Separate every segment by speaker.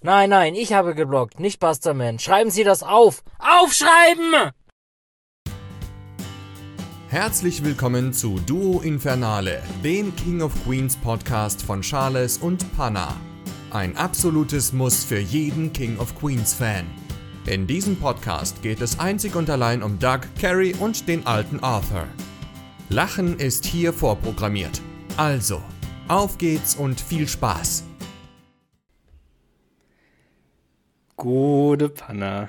Speaker 1: Nein, nein, ich habe geblockt, nicht Busterman. Schreiben Sie das auf. Aufschreiben!
Speaker 2: Herzlich willkommen zu Duo Infernale, dem King of Queens Podcast von Charles und Panna. Ein absolutes Muss für jeden King of Queens Fan. In diesem Podcast geht es einzig und allein um Doug, Carrie und den alten Arthur. Lachen ist hier vorprogrammiert. Also, auf geht's und viel Spaß.
Speaker 3: Gute Panna.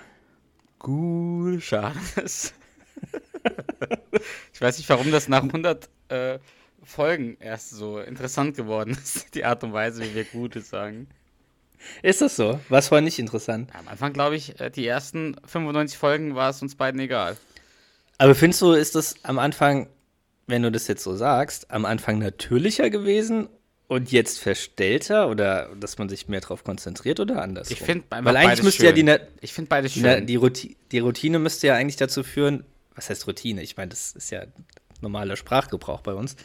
Speaker 4: Gute Charles. ich weiß nicht, warum das nach 100 äh, Folgen erst so interessant geworden ist, die Art und Weise, wie wir Gute sagen.
Speaker 3: Ist das so? Was war nicht interessant?
Speaker 4: Am Anfang, glaube ich, äh, die ersten 95 Folgen war es uns beiden egal.
Speaker 3: Aber findest du, ist das am Anfang, wenn du das jetzt so sagst, am Anfang natürlicher gewesen und jetzt verstellter oder dass man sich mehr darauf konzentriert oder anders?
Speaker 4: Ich finde
Speaker 3: Weil eigentlich müsste ja die,
Speaker 4: ich finde beides schön.
Speaker 3: Na die, Routine, die Routine müsste ja eigentlich dazu führen, was heißt Routine? Ich meine, das ist ja normaler Sprachgebrauch bei uns.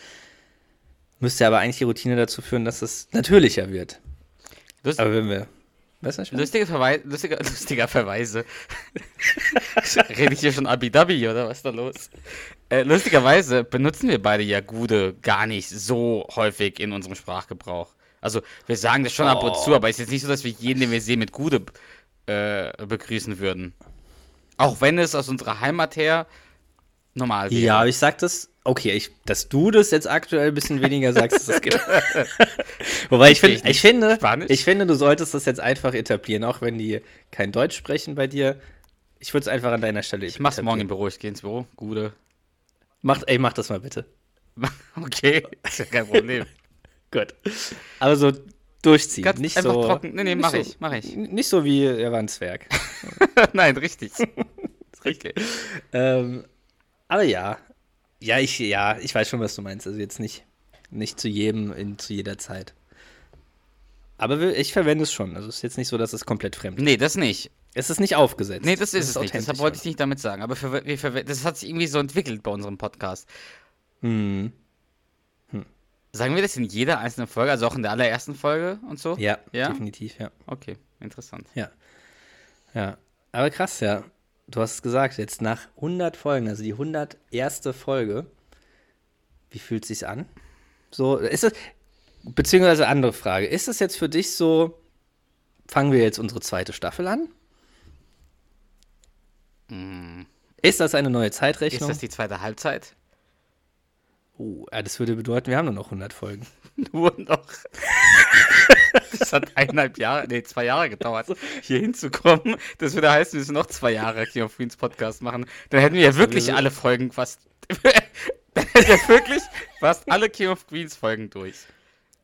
Speaker 3: Müsste aber eigentlich die Routine dazu führen, dass es natürlicher wird.
Speaker 4: Lust
Speaker 3: aber wenn wir. Weißt du,
Speaker 4: lustiger, Verweis, lustiger, lustiger Verweise. Rede ich hier schon Abidabi oder was ist da los? Äh, lustigerweise benutzen wir beide ja Gude gar nicht so häufig in unserem Sprachgebrauch. Also wir sagen das schon oh. ab und zu, aber es ist jetzt nicht so, dass wir jeden, den wir sehen, mit Gude äh, begrüßen würden. Auch wenn es aus unserer Heimat her normal wäre.
Speaker 3: Ja, aber ich sag das, okay, ich, dass du das jetzt aktuell ein bisschen weniger sagst, das gibt. Wobei ich, find, ich, finde, ich finde, du solltest das jetzt einfach etablieren, auch wenn die kein Deutsch sprechen bei dir. Ich würde es einfach an deiner Stelle
Speaker 4: Ich mach's morgen im Büro, ich gehe ins Büro. Gute.
Speaker 3: Mach, ey, mach das mal bitte.
Speaker 4: Okay, ist ja kein Problem.
Speaker 3: Gut. Aber so durchziehen.
Speaker 4: Ganz
Speaker 3: nicht
Speaker 4: einfach
Speaker 3: so,
Speaker 4: trocken. Nee, nee, mach
Speaker 3: so,
Speaker 4: ich, mach ich.
Speaker 3: Nicht so wie er war ein Zwerg.
Speaker 4: Nein, richtig. richtig.
Speaker 3: Ähm, aber ja. Ja, ich, ja, ich weiß schon, was du meinst. Also jetzt nicht, nicht zu jedem, in, zu jeder Zeit. Aber ich verwende es schon. Also es ist jetzt nicht so, dass es komplett fremd ist.
Speaker 4: Nee, das nicht.
Speaker 3: Es ist nicht aufgesetzt.
Speaker 4: Nee, das ist, es nicht. Deshalb wollte ich nicht damit sagen. Aber für, wir, das hat sich irgendwie so entwickelt bei unserem Podcast.
Speaker 3: Hm.
Speaker 4: hm. Sagen wir das in jeder einzelnen Folge, also auch in der allerersten Folge und so?
Speaker 3: Ja, ja? definitiv, ja.
Speaker 4: Okay, interessant.
Speaker 3: Ja. Ja. Aber krass, ja. Du hast es gesagt, jetzt nach 100 Folgen, also die 101. Folge, wie fühlt es sich an? So, ist es, beziehungsweise andere Frage, ist es jetzt für dich so, fangen wir jetzt unsere zweite Staffel an? Ist das eine neue Zeitrechnung?
Speaker 4: Ist das die zweite Halbzeit?
Speaker 3: Oh, das würde bedeuten, wir haben nur noch 100 Folgen.
Speaker 4: nur noch. das hat eineinhalb Jahre, nee, zwei Jahre gedauert, hier hinzukommen. Das würde heißen, wir müssen noch zwei Jahre King of Queens Podcast machen. Dann hätten wir ja wirklich alle Folgen fast. dann hätten wir wirklich fast alle King of Queens Folgen durch.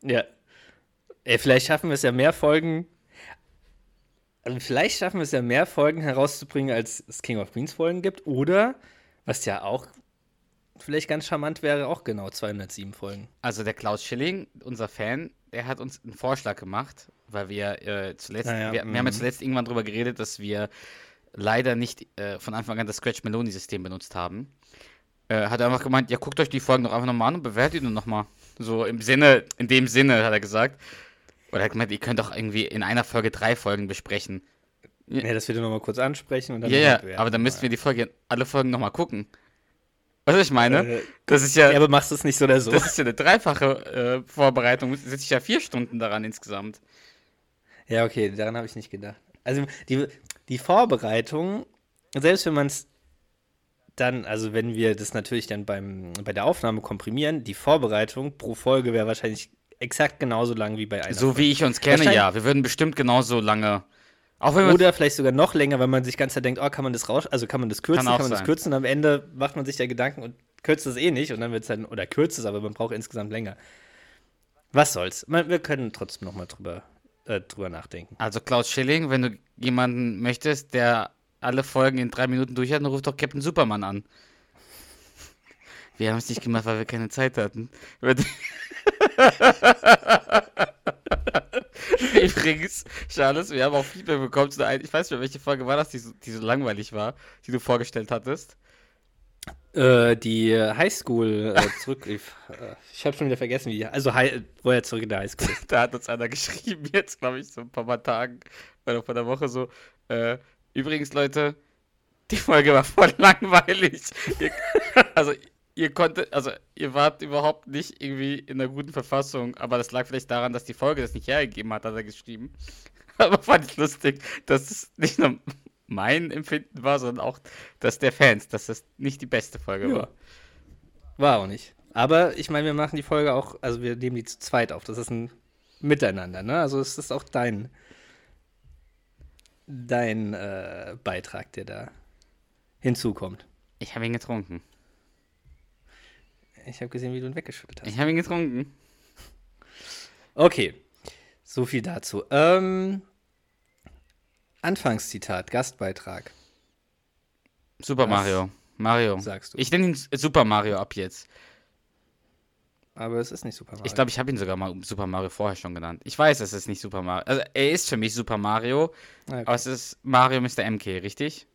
Speaker 3: Ja. Ey, vielleicht schaffen wir es ja mehr Folgen also vielleicht schaffen wir es ja mehr Folgen herauszubringen, als es King of Queens Folgen gibt. Oder, was ja auch vielleicht ganz charmant wäre, auch genau 207 Folgen.
Speaker 4: Also der Klaus Schilling, unser Fan, der hat uns einen Vorschlag gemacht, weil wir äh, zuletzt,
Speaker 3: ja,
Speaker 4: wir, wir, haben ja mhm. zuletzt irgendwann darüber geredet, dass wir leider nicht äh, von Anfang an das Scratch Meloni System benutzt haben. Äh, hat er einfach gemeint, ja guckt euch die Folgen doch einfach nochmal an und bewertet ihn nochmal. So im Sinne, in dem Sinne hat er gesagt. Oder gemeint, ihr könnt doch irgendwie in einer Folge drei Folgen besprechen.
Speaker 3: Ja, das wird wir nochmal kurz ansprechen und dann.
Speaker 4: Ja, ja, aber dann müssten wir die Folge, alle Folgen nochmal gucken. Was ich meine? Äh, das ist ja.
Speaker 3: Ja, aber machst du es nicht so oder so?
Speaker 4: Das ist ja eine dreifache äh, Vorbereitung. Sitze ich ja vier Stunden daran insgesamt.
Speaker 3: Ja, okay, daran habe ich nicht gedacht. Also die, die Vorbereitung, selbst wenn man es dann, also wenn wir das natürlich dann beim, bei der Aufnahme komprimieren, die Vorbereitung pro Folge wäre wahrscheinlich exakt genauso lang wie bei einer.
Speaker 4: So wie ich uns kenne, ja. Wir würden bestimmt genauso lange.
Speaker 3: Auch wenn Oder vielleicht sogar noch länger, wenn man sich ganz Zeit denkt, oh, kann man das raus, also kann man das kürzen, kann, kann man sein. das kürzen und am Ende macht man sich ja Gedanken und kürzt es eh nicht und dann wird es dann, oder kürzt es, aber man braucht insgesamt länger. Was soll's? Wir können trotzdem nochmal drüber, äh, drüber nachdenken.
Speaker 4: Also Klaus Schilling, wenn du jemanden möchtest, der alle Folgen in drei Minuten durch hat, dann ruft doch Captain Superman an. Wir haben es nicht gemacht, weil wir keine Zeit hatten. Übrigens, Charles, wir haben auch Feedback bekommen zu einer, ich weiß nicht mehr, welche Folge war das, die so, die so langweilig war, die du vorgestellt hattest.
Speaker 3: Äh, die Highschool äh, zurück. ich äh, ich habe schon wieder vergessen, wie. Also, hi, wo er zurück in der Highschool ist.
Speaker 4: Da hat uns einer geschrieben, jetzt glaube ich, so ein paar Mal Tagen oder vor der Woche so. Äh, übrigens, Leute, die Folge war voll langweilig. also, ihr konntet, also, ihr wart überhaupt nicht irgendwie in einer guten Verfassung, aber das lag vielleicht daran, dass die Folge das nicht hergegeben hat, hat er geschrieben. Aber fand ich lustig, dass es nicht nur mein Empfinden war, sondern auch das der Fans, dass das nicht die beste Folge
Speaker 3: Ja.
Speaker 4: war.
Speaker 3: War auch nicht. Aber ich meine, wir machen die Folge auch, also wir nehmen die zu zweit auf. Das ist ein Miteinander, ne? Also es ist auch dein, dein äh, Beitrag, der da hinzukommt.
Speaker 4: Ich habe ihn getrunken.
Speaker 3: Ich habe gesehen, wie du ihn weggeschüttet hast.
Speaker 4: Ich habe ihn getrunken.
Speaker 3: Okay, so viel dazu. Ähm, Anfangszitat, Gastbeitrag.
Speaker 4: Super
Speaker 3: Was
Speaker 4: Mario. Mario.
Speaker 3: sagst du?
Speaker 4: Ich nenne ihn Super Mario ab jetzt.
Speaker 3: Aber es ist nicht Super Mario.
Speaker 4: Ich glaube, ich habe ihn sogar mal Super Mario vorher schon genannt. Ich weiß, es ist nicht Super Mario. Also, er ist für mich Super Mario,
Speaker 3: okay.
Speaker 4: aber es ist Mario Mr. MK, richtig?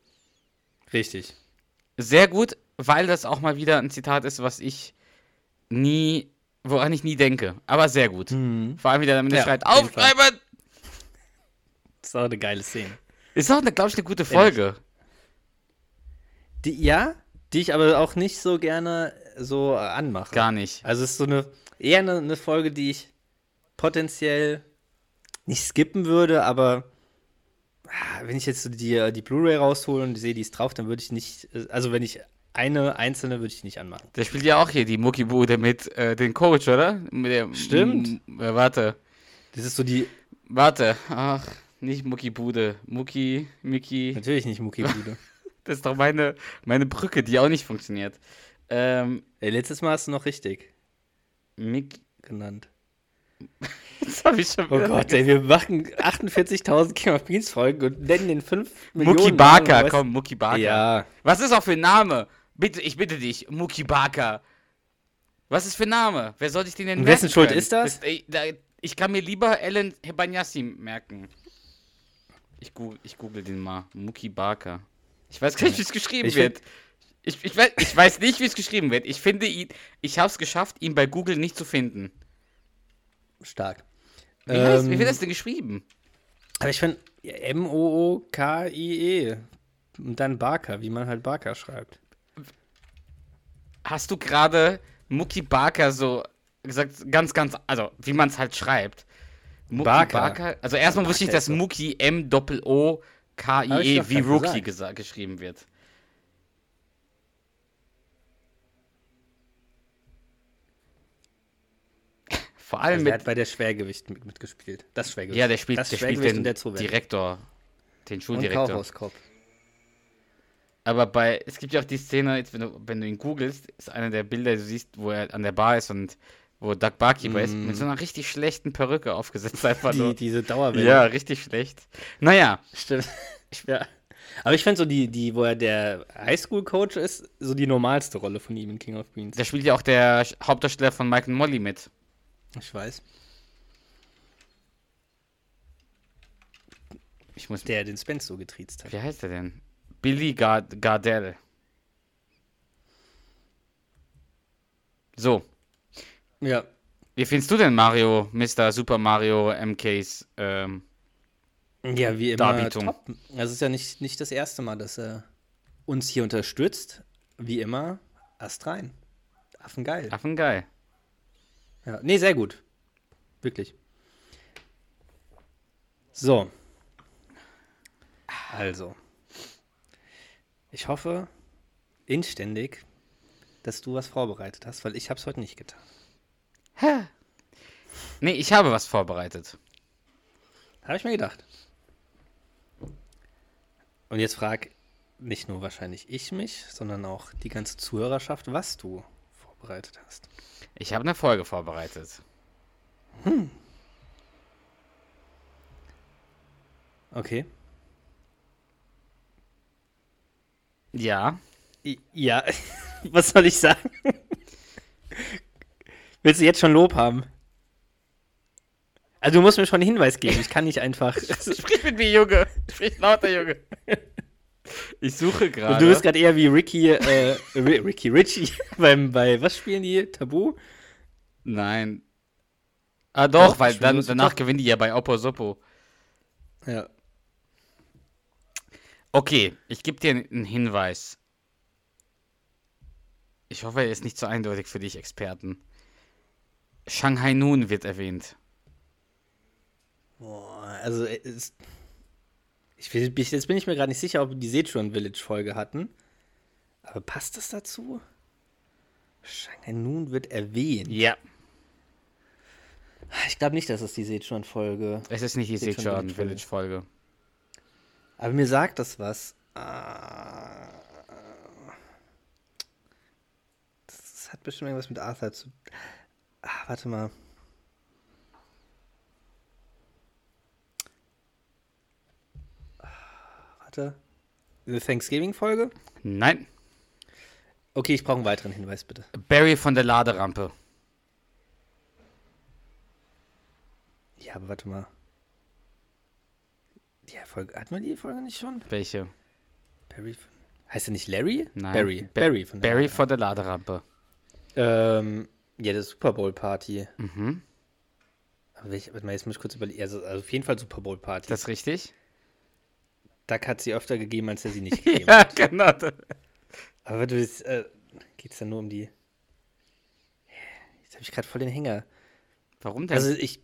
Speaker 3: Richtig.
Speaker 4: Sehr gut, weil das auch mal wieder ein Zitat ist, was ich nie, woran ich nie denke. Aber sehr gut. Vor allem wieder, damit er
Speaker 3: Ja,
Speaker 4: schreit,
Speaker 3: auf
Speaker 4: aufschreiben!
Speaker 3: Das ist auch eine geile Szene.
Speaker 4: Ist auch, glaube ich, eine gute Folge.
Speaker 3: Die, ja, die ich aber auch nicht so gerne so anmache.
Speaker 4: Gar nicht.
Speaker 3: Also es ist so eine eher eine, eine Folge, die ich potenziell nicht skippen würde, aber ah, wenn ich jetzt so die, die Blu-ray raushole und sehe, die ist drauf, dann würde ich nicht, also wenn ich eine einzelne würde ich nicht anmachen.
Speaker 4: Der spielt ja auch hier die Muckibude mit äh, dem Coach, oder? Der,
Speaker 3: Stimmt.
Speaker 4: Äh, warte.
Speaker 3: Das ist so die,
Speaker 4: Warte. Ach, nicht Muckibude. Mucki, Mickey.
Speaker 3: natürlich nicht Mucki Bude.
Speaker 4: Das ist doch meine, meine Brücke, die auch nicht funktioniert. Ähm,
Speaker 3: Ey, letztes Mal hast du noch richtig
Speaker 4: Mick.
Speaker 3: genannt.
Speaker 4: Jetzt hab ich schon
Speaker 3: Oh Gott, ey, wir machen 48.000 King of Queens Folgen und nennen den 5 Millionen. Namen,
Speaker 4: Barker,
Speaker 3: weißt-
Speaker 4: komm, Mucki Barker.
Speaker 3: Ja,
Speaker 4: Was ist auch für ein Name? Bitte, ich bitte dich, Mucki Barker. Was ist für ein Name? Wer soll sich den denn
Speaker 3: wessen Schuld ist das?
Speaker 4: ich kann mir lieber Ellen Hebanyassi merken. Ich google, ich google den mal. Mucki Barker. Ich weiß gar nicht, wie es geschrieben
Speaker 3: Ich
Speaker 4: wird. Ich, ich, weiß, ich weiß nicht, wie es geschrieben wird. Ich finde ihn, ich habe es geschafft, ihn bei Google nicht zu finden.
Speaker 3: stark.
Speaker 4: Wie, heißt, wie
Speaker 3: Ähm,
Speaker 4: wird das denn geschrieben?
Speaker 3: Aber ich finde M-O-O-K-I-E. Und dann Barker, wie man halt Barker schreibt.
Speaker 4: Hast du gerade Mucki Barker so gesagt, ganz, ganz, also wie man es halt schreibt? Mucki
Speaker 3: Barker.
Speaker 4: Also erstmal wusste ich,
Speaker 3: Barker
Speaker 4: dass
Speaker 3: ist doch-
Speaker 4: Mucki M Doppel O K
Speaker 3: Hab ich
Speaker 4: I E wie Rookie
Speaker 3: gesagt.
Speaker 4: gesa- geschrieben wird. Vor allem
Speaker 3: Also er
Speaker 4: mit
Speaker 3: hat bei der Schwergewicht mit, mitgespielt. Das Schwergewicht.
Speaker 4: ja, der spielt,
Speaker 3: das
Speaker 4: der spielt
Speaker 3: Schwergewicht
Speaker 4: den
Speaker 3: und der Zuwärts.
Speaker 4: Direktor, den
Speaker 3: Und
Speaker 4: Schuldirektor.
Speaker 3: Kaufhauskopf.
Speaker 4: Aber bei, es gibt ja auch die Szene, jetzt, wenn, du, wenn du ihn googelst, ist einer der Bilder, du siehst, wo er an der Bar ist und wo Doug Barkeeper ist, mit so einer richtig schlechten Perücke aufgesetzt einfach
Speaker 3: Die,
Speaker 4: nur.
Speaker 3: diese Dauerwelle.
Speaker 4: Ja, richtig schlecht. Naja,
Speaker 3: Stimmt. ja. Aber ich finde so die, die, wo er der Highschool-Coach ist, so die normalste Rolle von ihm in King of Queens.
Speaker 4: da spielt ja auch der Hauptdarsteller von Mike und Molly mit.
Speaker 3: Ich weiß.
Speaker 4: Ich muss.
Speaker 3: Der den Spence so getriezt hat.
Speaker 4: Wie heißt er denn? Billy Gard Gardell. So,
Speaker 3: Ja.
Speaker 4: wie findest du denn Mario, Mr. Super Mario MKs? Ähm,
Speaker 3: Ja, wie immer.
Speaker 4: Darbietung.
Speaker 3: Top. Das ist ja nicht, nicht das erste Mal, dass er uns hier unterstützt. Wie immer, Ast rein. Affengeil.
Speaker 4: Affengeil.
Speaker 3: Ja. Nee, sehr gut. Wirklich. So. Also. Ich hoffe inständig, dass du was vorbereitet hast, weil ich habe es heute nicht getan.
Speaker 4: Nee, ich habe was vorbereitet.
Speaker 3: Habe ich mir gedacht. Und jetzt frag nicht nur wahrscheinlich ich mich, sondern auch die ganze Zuhörerschaft, was du vorbereitet hast.
Speaker 4: Ich habe eine Folge vorbereitet.
Speaker 3: Okay.
Speaker 4: Ja.
Speaker 3: Ja, was soll ich sagen? Willst du jetzt schon Lob haben? Also du musst mir schon einen Hinweis geben. Ich kann nicht einfach.
Speaker 4: Sprich mit mir, Junge. Sprich lauter, Junge. Ich suche gerade.
Speaker 3: Und du bist gerade eher wie Ricky, äh, Ri- Ricky Richie beim, bei, was spielen die? Tabu?
Speaker 4: Nein. Ah, doch,
Speaker 3: Doch,
Speaker 4: weil dann,
Speaker 3: muss-
Speaker 4: danach
Speaker 3: doch.
Speaker 4: gewinnen die ja bei Oppo Soppo.
Speaker 3: Ja.
Speaker 4: Okay, ich gebe dir einen Hinweis. Ich hoffe, er ist nicht so eindeutig für dich, Experten. Shanghai Noon wird erwähnt.
Speaker 3: Boah, also, äh, es, ich, will- ich, jetzt bin ich mir gerade nicht sicher, ob wir die Sichuan Village Folge hatten. Aber passt das dazu? Shanghai Noon wird erwähnt.
Speaker 4: Ja.
Speaker 3: Ich glaube nicht, dass es die Sichuan Folge.
Speaker 4: Es ist nicht die
Speaker 3: Sichuan
Speaker 4: Sichuan
Speaker 3: Village
Speaker 4: Folge.
Speaker 3: Aber mir sagt das was. Ah. Das hat bestimmt irgendwas mit Arthur zu. Ah, warte mal. Ah, Warte. Eine Thanksgiving-Folge?
Speaker 4: Nein.
Speaker 3: Okay, ich brauche einen weiteren Hinweis, bitte.
Speaker 4: Barry von der Laderampe.
Speaker 3: Ja, aber warte mal. Die Folge, hatten wir die Folge nicht schon?
Speaker 4: Welche?
Speaker 3: Barry heißt er nicht Larry?
Speaker 4: Nein.
Speaker 3: Barry.
Speaker 4: Ba-
Speaker 3: Barry von der
Speaker 4: Barry von der Laderampe.
Speaker 3: Ähm, ja, das Super Bowl Party.
Speaker 4: Mhm.
Speaker 3: Aber welch, warte mal, jetzt muss ich kurz überlegen. Also, also auf jeden Fall Super Bowl Party.
Speaker 4: Das ist richtig?
Speaker 3: Duck hat sie öfter gegeben, als er sie nicht gegeben
Speaker 4: Ja,
Speaker 3: hat.
Speaker 4: genau.
Speaker 3: Aber du bist, äh, geht's dann nur um die. Jetzt habe ich gerade voll den Hänger.
Speaker 4: Warum denn?
Speaker 3: Also ich.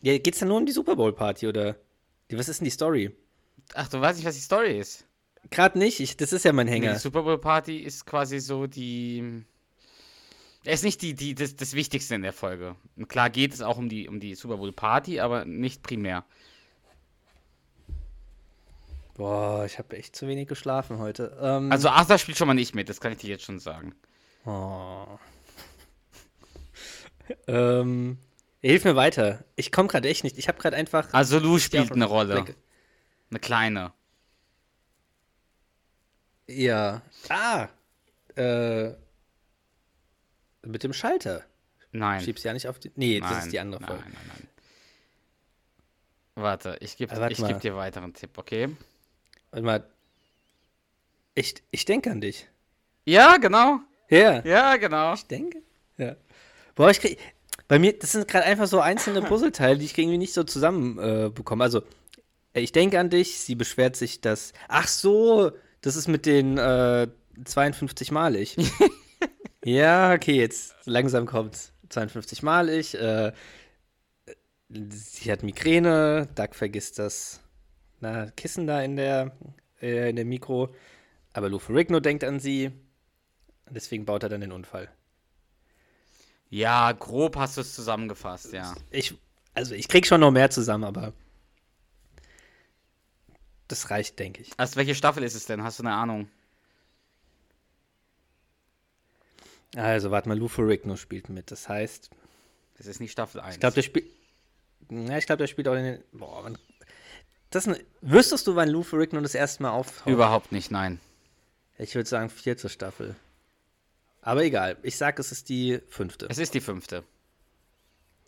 Speaker 3: Ja, geht's dann nur um die Super Bowl Party oder? Was ist denn die Story?
Speaker 4: Ach, du weißt nicht, was die Story ist.
Speaker 3: Gerade nicht, ich, das ist ja mein Hänger.
Speaker 4: Die Super Bowl Party ist quasi so die. Er ist nicht die, die, das, das Wichtigste in der Folge. Und klar geht es auch um die, um die Super Bowl Party, aber nicht primär.
Speaker 3: Boah, ich habe echt zu wenig geschlafen heute. Ähm,
Speaker 4: Also Arthur spielt schon mal nicht mit, das kann ich dir jetzt schon sagen.
Speaker 3: Oh. ähm, hilf mir weiter. Ich komme gerade echt nicht. Ich habe gerade einfach.
Speaker 4: Also Lou spielt eine Rolle.
Speaker 3: Blick-
Speaker 4: Eine kleine.
Speaker 3: Ja. Ah. Äh. Mit dem Schalter.
Speaker 4: Nein.
Speaker 3: Schieb's ja nicht auf die. Nee, das
Speaker 4: nein,
Speaker 3: ist die andere
Speaker 4: nein,
Speaker 3: Folge.
Speaker 4: Nein, nein, Warte, ich gebe
Speaker 3: warte
Speaker 4: ich geb dir weiteren Tipp, okay?
Speaker 3: Warte mal. Ich, ich denke an dich.
Speaker 4: Ja, genau.
Speaker 3: Ja.
Speaker 4: Ja, genau.
Speaker 3: Ich denke. Ja. Boah, ich krieg. Bei mir, das sind gerade einfach so einzelne Puzzleteile, die ich irgendwie nicht so zusammen äh, bekomme. Also, äh, ich denke an dich, sie beschwert sich, dass. Ach so, das ist mit den äh, 52 malig. ja, okay, jetzt langsam kommt's. 52 malig. Äh, sie hat Migräne, Doug vergisst das na, Kissen da in der, äh, in der Mikro. Aber Lou Ferrigno denkt an sie. Deswegen baut er dann den Unfall.
Speaker 4: Ja, grob hast du es zusammengefasst, ja.
Speaker 3: Ich, also ich krieg schon noch mehr zusammen, aber das reicht, denke ich.
Speaker 4: Also, welche Staffel ist es denn? Hast du eine Ahnung?
Speaker 3: Also, warte mal, Lou Ferrigno spielt mit. Das heißt,
Speaker 4: Das ist nicht Staffel 1.
Speaker 3: ich glaube, der spielt. Ja, ich glaube, der spielt auch in den. Boah, wann, das eine, wüsstest du, wann Lou Ferrigno das erste Mal auftaucht?
Speaker 4: Überhaupt nicht, nein.
Speaker 3: Ich würde sagen, vierte Staffel. Aber egal, ich sag, es ist die fünfte.
Speaker 4: Es ist die fünfte.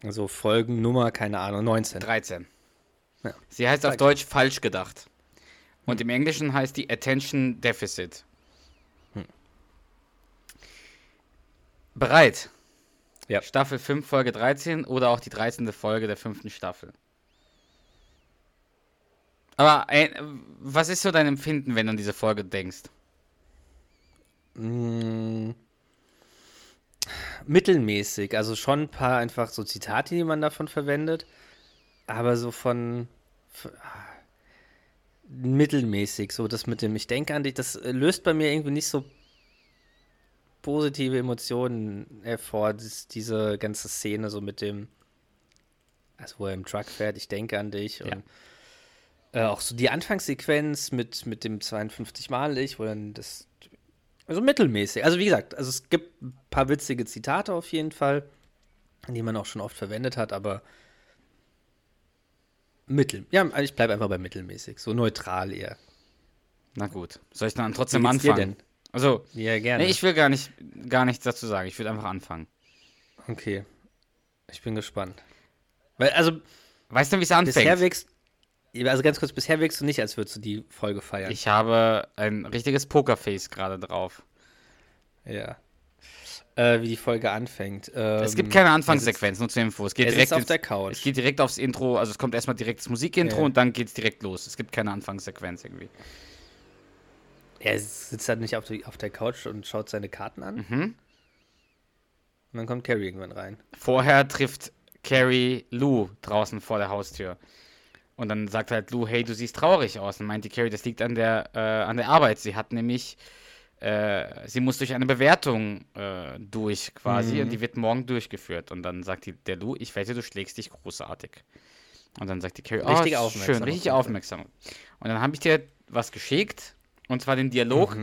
Speaker 3: Also Folgennummer, keine Ahnung, 19.
Speaker 4: 13.
Speaker 3: Ja.
Speaker 4: Sie heißt auf. Deutsch falsch gedacht. Und im Englischen heißt die Attention Deficit.
Speaker 3: Hm.
Speaker 4: Bereit?
Speaker 3: Ja.
Speaker 4: Staffel 5, Folge 13 oder auch die 13. Folge der fünften Staffel. Aber äh, was ist so dein Empfinden, wenn du an diese Folge denkst?
Speaker 3: Mm, mittelmäßig. Also schon ein paar einfach so Zitate, die man davon verwendet. Aber so von. f- ah, mittelmäßig. So das mit dem Ich denke an dich, das löst bei mir irgendwie nicht so positive Emotionen hervor. Das, diese ganze Szene so mit dem. Also wo er im Truck fährt, ich denke an dich.
Speaker 4: Ja.
Speaker 3: Und äh, auch so die Anfangssequenz mit, mit dem 52 Mal ich, wo dann das also mittelmäßig. Also wie gesagt, also es gibt ein paar witzige Zitate auf jeden Fall, die man auch schon oft verwendet hat, aber mittel. Ja, ich bleibe einfach bei mittelmäßig, so neutral eher.
Speaker 4: Na gut. Soll ich dann trotzdem anfangen? Also,
Speaker 3: Ja, gerne.
Speaker 4: nee, ich will gar nicht, gar nichts dazu sagen. Ich will einfach anfangen.
Speaker 3: okay. Ich bin gespannt. Weil, also,
Speaker 4: Weißt du, wie es
Speaker 3: bisher
Speaker 4: anfängt?
Speaker 3: wächst. Also ganz kurz, bisher wirkst du nicht, als würdest du die Folge feiern.
Speaker 4: Ich habe ein richtiges Pokerface gerade drauf.
Speaker 3: ja. Äh, wie die Folge anfängt.
Speaker 4: es gibt
Speaker 3: Ähm,
Speaker 4: keine Anfangssequenz, nur zur Info. Es geht direkt
Speaker 3: auf
Speaker 4: ins-
Speaker 3: der Couch.
Speaker 4: Es geht direkt aufs Intro, also es kommt erstmal direkt das Musikintro
Speaker 3: Ja.
Speaker 4: und dann geht es direkt los. Es gibt keine Anfangssequenz irgendwie.
Speaker 3: Er sitzt halt nicht auf, die, auf der Couch und schaut seine Karten an.
Speaker 4: Mhm.
Speaker 3: Und dann kommt Carrie irgendwann rein.
Speaker 4: Vorher trifft Carrie Lou draußen vor der Haustür. Und dann sagt halt Lou, hey, du siehst traurig aus. Und meint die Carrie, das liegt an der, äh, an der Arbeit. Sie hat nämlich, äh, sie muss durch eine Bewertung äh, durch quasi und die wird morgen durchgeführt. Und dann sagt die, der Lou, ich wette, du schlägst dich großartig. Und dann sagt die Carrie,
Speaker 3: Richtig
Speaker 4: oh,
Speaker 3: aufmerksam
Speaker 4: schön, richtig aufmerksam. Und dann habe ich dir was geschickt. Und zwar den Dialog,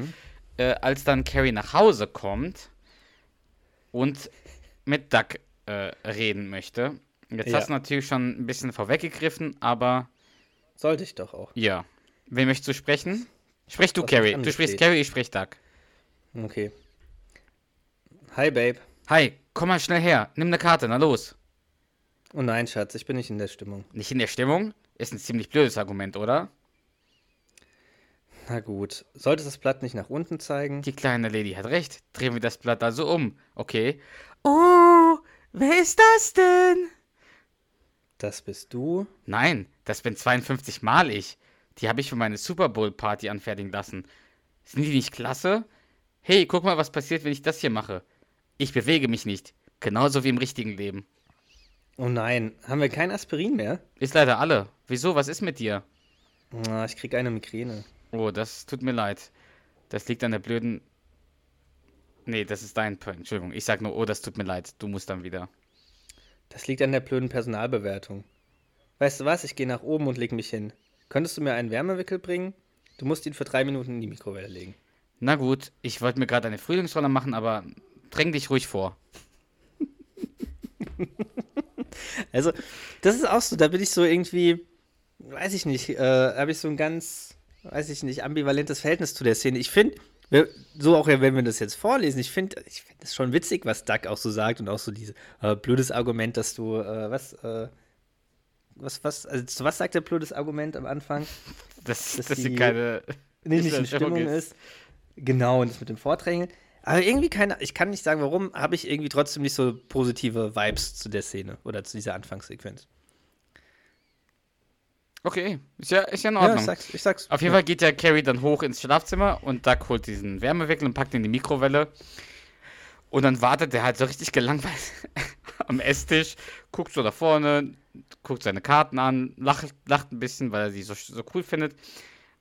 Speaker 4: äh, als dann Carrie nach Hause kommt und mit Duck äh, reden möchte. Jetzt
Speaker 3: Ja.
Speaker 4: hast du natürlich schon ein bisschen vorweggegriffen, aber
Speaker 3: Sollte ich doch auch.
Speaker 4: ja. Wen möchtest du sprechen? Sprech du,
Speaker 3: Was
Speaker 4: Carrie. Du sprichst. Carrie, ich sprech Duck.
Speaker 3: Okay. Hi, Babe.
Speaker 4: Hi, komm mal schnell her. Nimm eine Karte, na los.
Speaker 3: Oh nein, Schatz, ich bin nicht in der Stimmung.
Speaker 4: Nicht in der Stimmung? Ist ein ziemlich blödes Argument, oder?
Speaker 3: Na gut. Sollte das Blatt nicht nach unten zeigen?
Speaker 4: Die kleine Lady hat recht. Drehen wir das Blatt also um. Okay. Oh, wer ist das denn?
Speaker 3: Das bist du.
Speaker 4: Nein, das bin 52 Mal ich. Die habe ich für meine Super Bowl Party anfertigen lassen. Sind die nicht klasse? Hey, guck mal, was passiert, wenn ich das hier mache. Ich bewege mich nicht. Genauso wie im richtigen Leben.
Speaker 3: Oh nein, haben wir kein Aspirin mehr?
Speaker 4: Ist leider alle. Wieso? Was ist mit dir?
Speaker 3: Ah, ich krieg eine Migräne.
Speaker 4: Oh, das tut mir leid. Das liegt an der blöden. Nee, das ist dein Point. Entschuldigung. Ich sag nur, oh, das tut mir leid. Du musst dann wieder.
Speaker 3: Das liegt an der blöden Personalbewertung. Weißt du was? Ich gehe nach oben und leg mich hin. Könntest du mir einen Wärmewickel bringen? Du musst ihn für drei Minuten in die Mikrowelle legen.
Speaker 4: Na gut, ich wollte mir gerade eine Frühlingsrolle machen, aber dräng dich ruhig vor.
Speaker 3: Also, das ist auch so, da bin ich so irgendwie, weiß ich nicht, äh, habe ich so ein ganz, weiß ich nicht, ambivalentes Verhältnis zu der Szene. Ich finde, so auch wenn wir das jetzt vorlesen, ich finde ich find das schon witzig, was Doug auch so sagt und auch so dieses äh, blödes Argument, dass du, äh, was, äh, was, was, also zu was sagt der blödes Argument am Anfang?
Speaker 4: Das,
Speaker 3: Dass
Speaker 4: dass sie
Speaker 3: die-
Speaker 4: keine.
Speaker 3: Nee, nicht
Speaker 4: in
Speaker 3: Stimmung ist. Genau, und das mit dem Vordrängeln. Aber irgendwie keine, ich kann nicht sagen, warum, habe ich irgendwie trotzdem nicht so positive Vibes zu der Szene oder zu dieser Anfangssequenz.
Speaker 4: Okay, ist ja, ist ja in
Speaker 3: Ja,
Speaker 4: Ordnung.
Speaker 3: ich sag's, ich sag's.
Speaker 4: Auf jeden Fall geht ja Carrie dann hoch ins Schlafzimmer und Doug holt diesen Wärmewickel und packt ihn in die Mikrowelle. Und dann wartet er halt so richtig gelangweilt am Esstisch, guckt so da vorne, guckt seine Karten an, lacht, lacht ein bisschen, weil er sie so, so cool findet.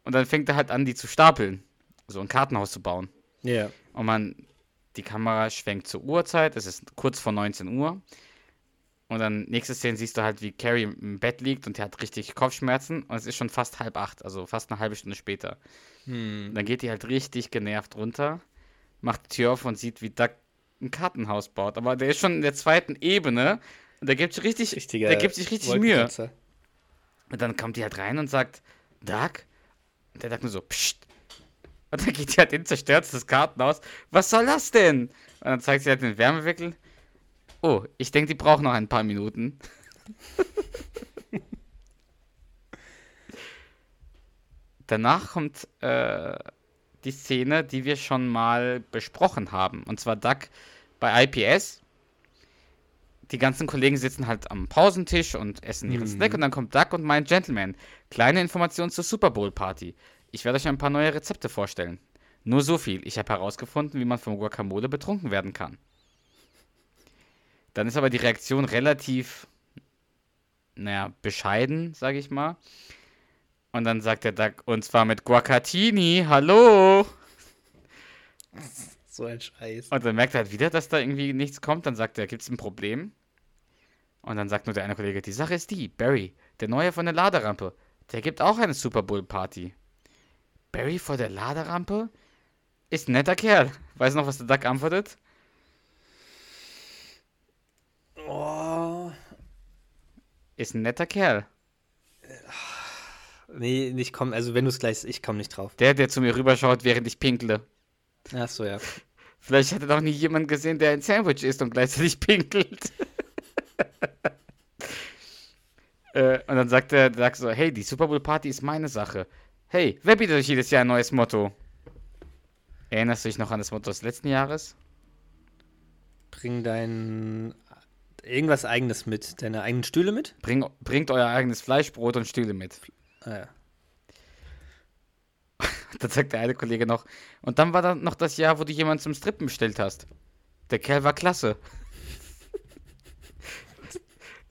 Speaker 4: Und dann fängt er halt an, die zu stapeln. So ein Kartenhaus zu bauen.
Speaker 3: Ja.
Speaker 4: Und man, die Kamera schwenkt zur Uhrzeit, es ist kurz vor 19 Uhr. Und dann nächste Szene siehst du halt, wie Carrie im Bett liegt und die hat richtig Kopfschmerzen und es ist schon fast halb acht, also fast eine halbe Stunde später.
Speaker 3: Hm.
Speaker 4: Dann geht die halt richtig genervt runter, macht die Tür auf und sieht, wie Doug ein Kartenhaus baut. Aber der ist schon in der zweiten Ebene und der gibt sich richtig,
Speaker 3: Richtiger
Speaker 4: der gibt sich richtig Mühe. Und dann kommt die halt rein und sagt, Doug? Und der sagt nur so, psst. Und dann geht die halt hin, zerstört das Kartenhaus. Was soll das denn? Und dann zeigt sie halt den Wärmewickel. Oh, ich denke, die brauchen noch ein paar Minuten. Danach kommt äh, die Szene, die wir schon mal besprochen haben. Und zwar Doug bei IPS. Die ganzen Kollegen sitzen halt am Pausentisch und essen ihren Snack und dann kommt Doug und meint, Gentleman, kleine Information zur Super Bowl Party. Ich werde euch ein paar neue Rezepte vorstellen. Nur so viel. Ich habe herausgefunden, wie man vom Guacamole betrunken werden kann. Dann ist aber die Reaktion relativ, naja, bescheiden, sage ich mal. Und dann sagt der Duck, und zwar mit Guacatini, hallo.
Speaker 3: So ein Scheiß.
Speaker 4: Und dann merkt er halt wieder, dass da irgendwie nichts kommt. Dann sagt er, gibt es ein Problem? Und dann sagt nur der eine Kollege, die Sache ist die, Barry, der Neue von der Laderampe, der gibt auch eine Super Bowl Party. Barry vor der Laderampe? Ist ein netter Kerl. Weißt du noch, was der Duck antwortet? Ist ein netter Kerl.
Speaker 3: Nee, nicht kommen, also wenn du es gleich, ich komme nicht drauf.
Speaker 4: Der, der zu mir rüberschaut, während ich pinkle.
Speaker 3: Ach so, ja.
Speaker 4: Vielleicht hat er noch nie jemand gesehen, der ein Sandwich isst und gleichzeitig pinkelt. Äh, und dann sagt der Duck so, hey, die Super Bowl Party ist meine Sache. Hey, wer bietet euch jedes Jahr ein neues Motto? Erinnerst du dich noch an das Motto des letzten Jahres?
Speaker 3: Bring dein irgendwas eigenes mit. Deine eigenen Stühle mit?
Speaker 4: Bring, bringt euer eigenes Fleisch, Brot und Stühle mit.
Speaker 3: Ah, ja.
Speaker 4: Dann sagt der eine Kollege noch, und dann war dann noch das Jahr, wo du jemanden zum Strippen bestellt hast. Der Kerl war klasse.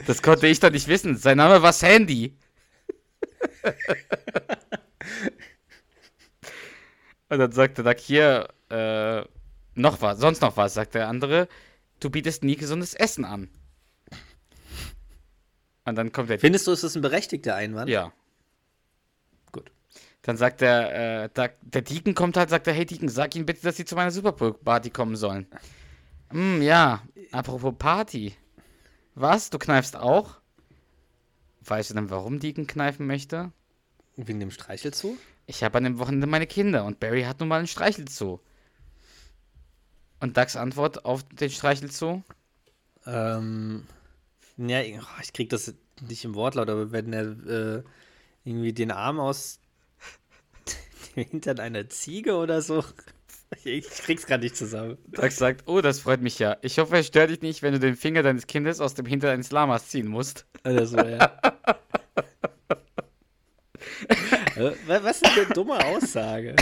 Speaker 4: Das konnte ich doch nicht wissen. Sein Name war Sandy. Und dann sagt der Duck hier, äh, noch was, sonst noch was, sagt der andere. Du bietest nie gesundes Essen an. Und dann kommt der
Speaker 3: Findest du, ist das ein berechtigter Einwand?
Speaker 4: Ja.
Speaker 3: Gut.
Speaker 4: Dann sagt der, äh, der, der Deacon kommt halt, sagt er, hey Deacon, sag ihnen bitte, dass sie zu meiner Super Bowl Party kommen sollen. Hm, ja, apropos Party. Was, du kneifst auch? Weißt du denn, warum Deacon kneifen möchte?
Speaker 3: Wegen dem Streichelzoo?
Speaker 4: Ich habe an dem Wochenende meine Kinder und Barry hat nun mal einen Streichelzoo. Und Ducks Antwort auf den Streichelzoo?
Speaker 3: Ähm, ja, ich oh, ich krieg das nicht im Wortlaut, aber wenn er äh, irgendwie den Arm aus dem Hintern einer Ziege oder so. Ich krieg's gerade nicht zusammen.
Speaker 4: Ducks sagt, oh, das freut mich ja. Ich hoffe, es stört dich nicht, wenn du den Finger deines Kindes aus dem Hintern eines Lamas ziehen musst.
Speaker 3: Oder so, ja. Äh, wa- Was ist denn eine dumme Aussage?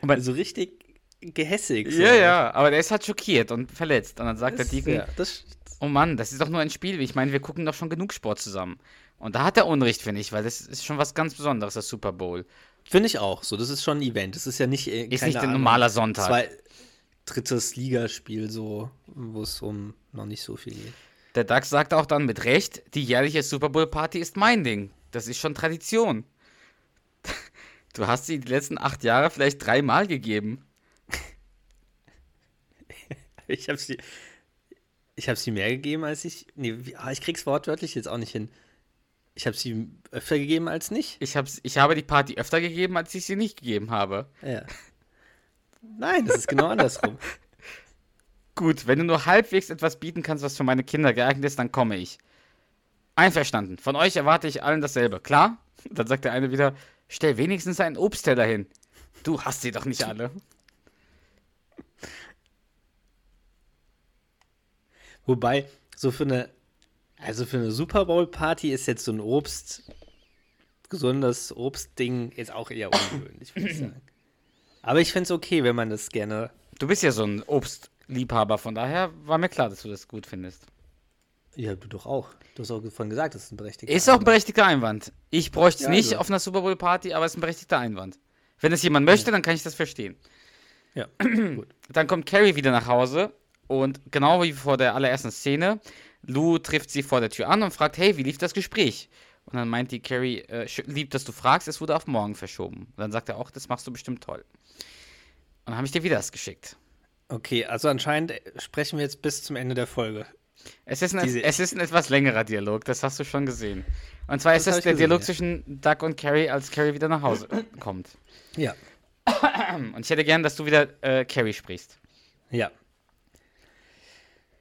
Speaker 4: Aber-
Speaker 3: so richtig gehässig. so.
Speaker 4: Ja, ja, aber der ist halt schockiert und verletzt. Und dann sagt
Speaker 3: Das,
Speaker 4: der Deacon,
Speaker 3: ja, das,
Speaker 4: oh Mann, das ist doch nur ein Spiel. Ich meine, wir gucken doch schon genug Sport zusammen. Und da hat er Unrecht, finde ich, weil das ist schon was ganz Besonderes, das Super Bowl.
Speaker 3: Finde ich auch. So, das ist schon ein Event. Das ist ja nicht. äh,
Speaker 4: Ist nicht ein normaler Sonntag.
Speaker 3: Zwei, drittes Ligaspiel, so, wo es um noch nicht so viel geht.
Speaker 4: Der Duck sagt auch dann mit Recht, die jährliche Super Bowl Party ist mein Ding. Das ist schon Tradition. Du hast sie die letzten acht Jahre vielleicht dreimal gegeben.
Speaker 3: Ich habe sie. Ich habe sie mehr gegeben als ich. Nee, ah, ich krieg's wortwörtlich jetzt auch nicht hin. Ich habe sie öfter gegeben als nicht.
Speaker 4: Ich, hab's, ich habe die Party öfter gegeben, als ich sie nicht gegeben habe.
Speaker 3: Ja. Nein, das ist genau andersrum.
Speaker 4: Gut, wenn du nur halbwegs etwas bieten kannst, was für meine Kinder geeignet ist, dann komme ich. Einverstanden. Von euch erwarte ich allen dasselbe. Klar? Dann sagt der eine wieder, stell wenigstens einen Obstteller hin. Du hast sie doch nicht alle.
Speaker 3: Wobei, so für eine. Also für eine Super Bowl-Party ist jetzt so ein Obst. Gesundes Obstding jetzt auch eher ungewöhnlich, würde ich sagen. Aber ich finde es okay, wenn man das gerne.
Speaker 4: Du bist ja so ein Obstliebhaber, von daher war mir klar, dass du das gut findest.
Speaker 3: Ja, du doch auch. Du hast auch vorhin gesagt, das ist ein berechtigter.
Speaker 4: Ist auch ein berechtigter Einwand. Ich bräuchte es
Speaker 3: Ja,
Speaker 4: nicht
Speaker 3: also.
Speaker 4: auf einer Super Bowl Party, aber es ist ein berechtigter Einwand. Wenn es jemand möchte, dann kann ich das verstehen.
Speaker 3: Ja, gut.
Speaker 4: Dann kommt Carrie wieder nach Hause und genau wie vor der allerersten Szene, Lou trifft sie vor der Tür an und fragt, hey, wie lief das Gespräch? Und dann meint die Carrie, äh, lieb, dass du fragst, es wurde auf morgen verschoben. Und dann sagt er auch, das machst du bestimmt toll. Und dann habe ich dir wieder das geschickt.
Speaker 3: Okay, also anscheinend sprechen wir jetzt bis zum Ende der Folge.
Speaker 4: Es ist, ein,
Speaker 3: Diese-
Speaker 4: es ist ein etwas längerer Dialog, das hast du schon gesehen. Und zwar
Speaker 3: Das
Speaker 4: ist
Speaker 3: ich
Speaker 4: der
Speaker 3: gesehen,
Speaker 4: Dialog
Speaker 3: ja.
Speaker 4: zwischen Doug und Carrie, als Carrie wieder nach Hause kommt.
Speaker 3: Ja.
Speaker 4: Und ich hätte gern, dass du wieder äh, Carrie sprichst.
Speaker 3: Ja.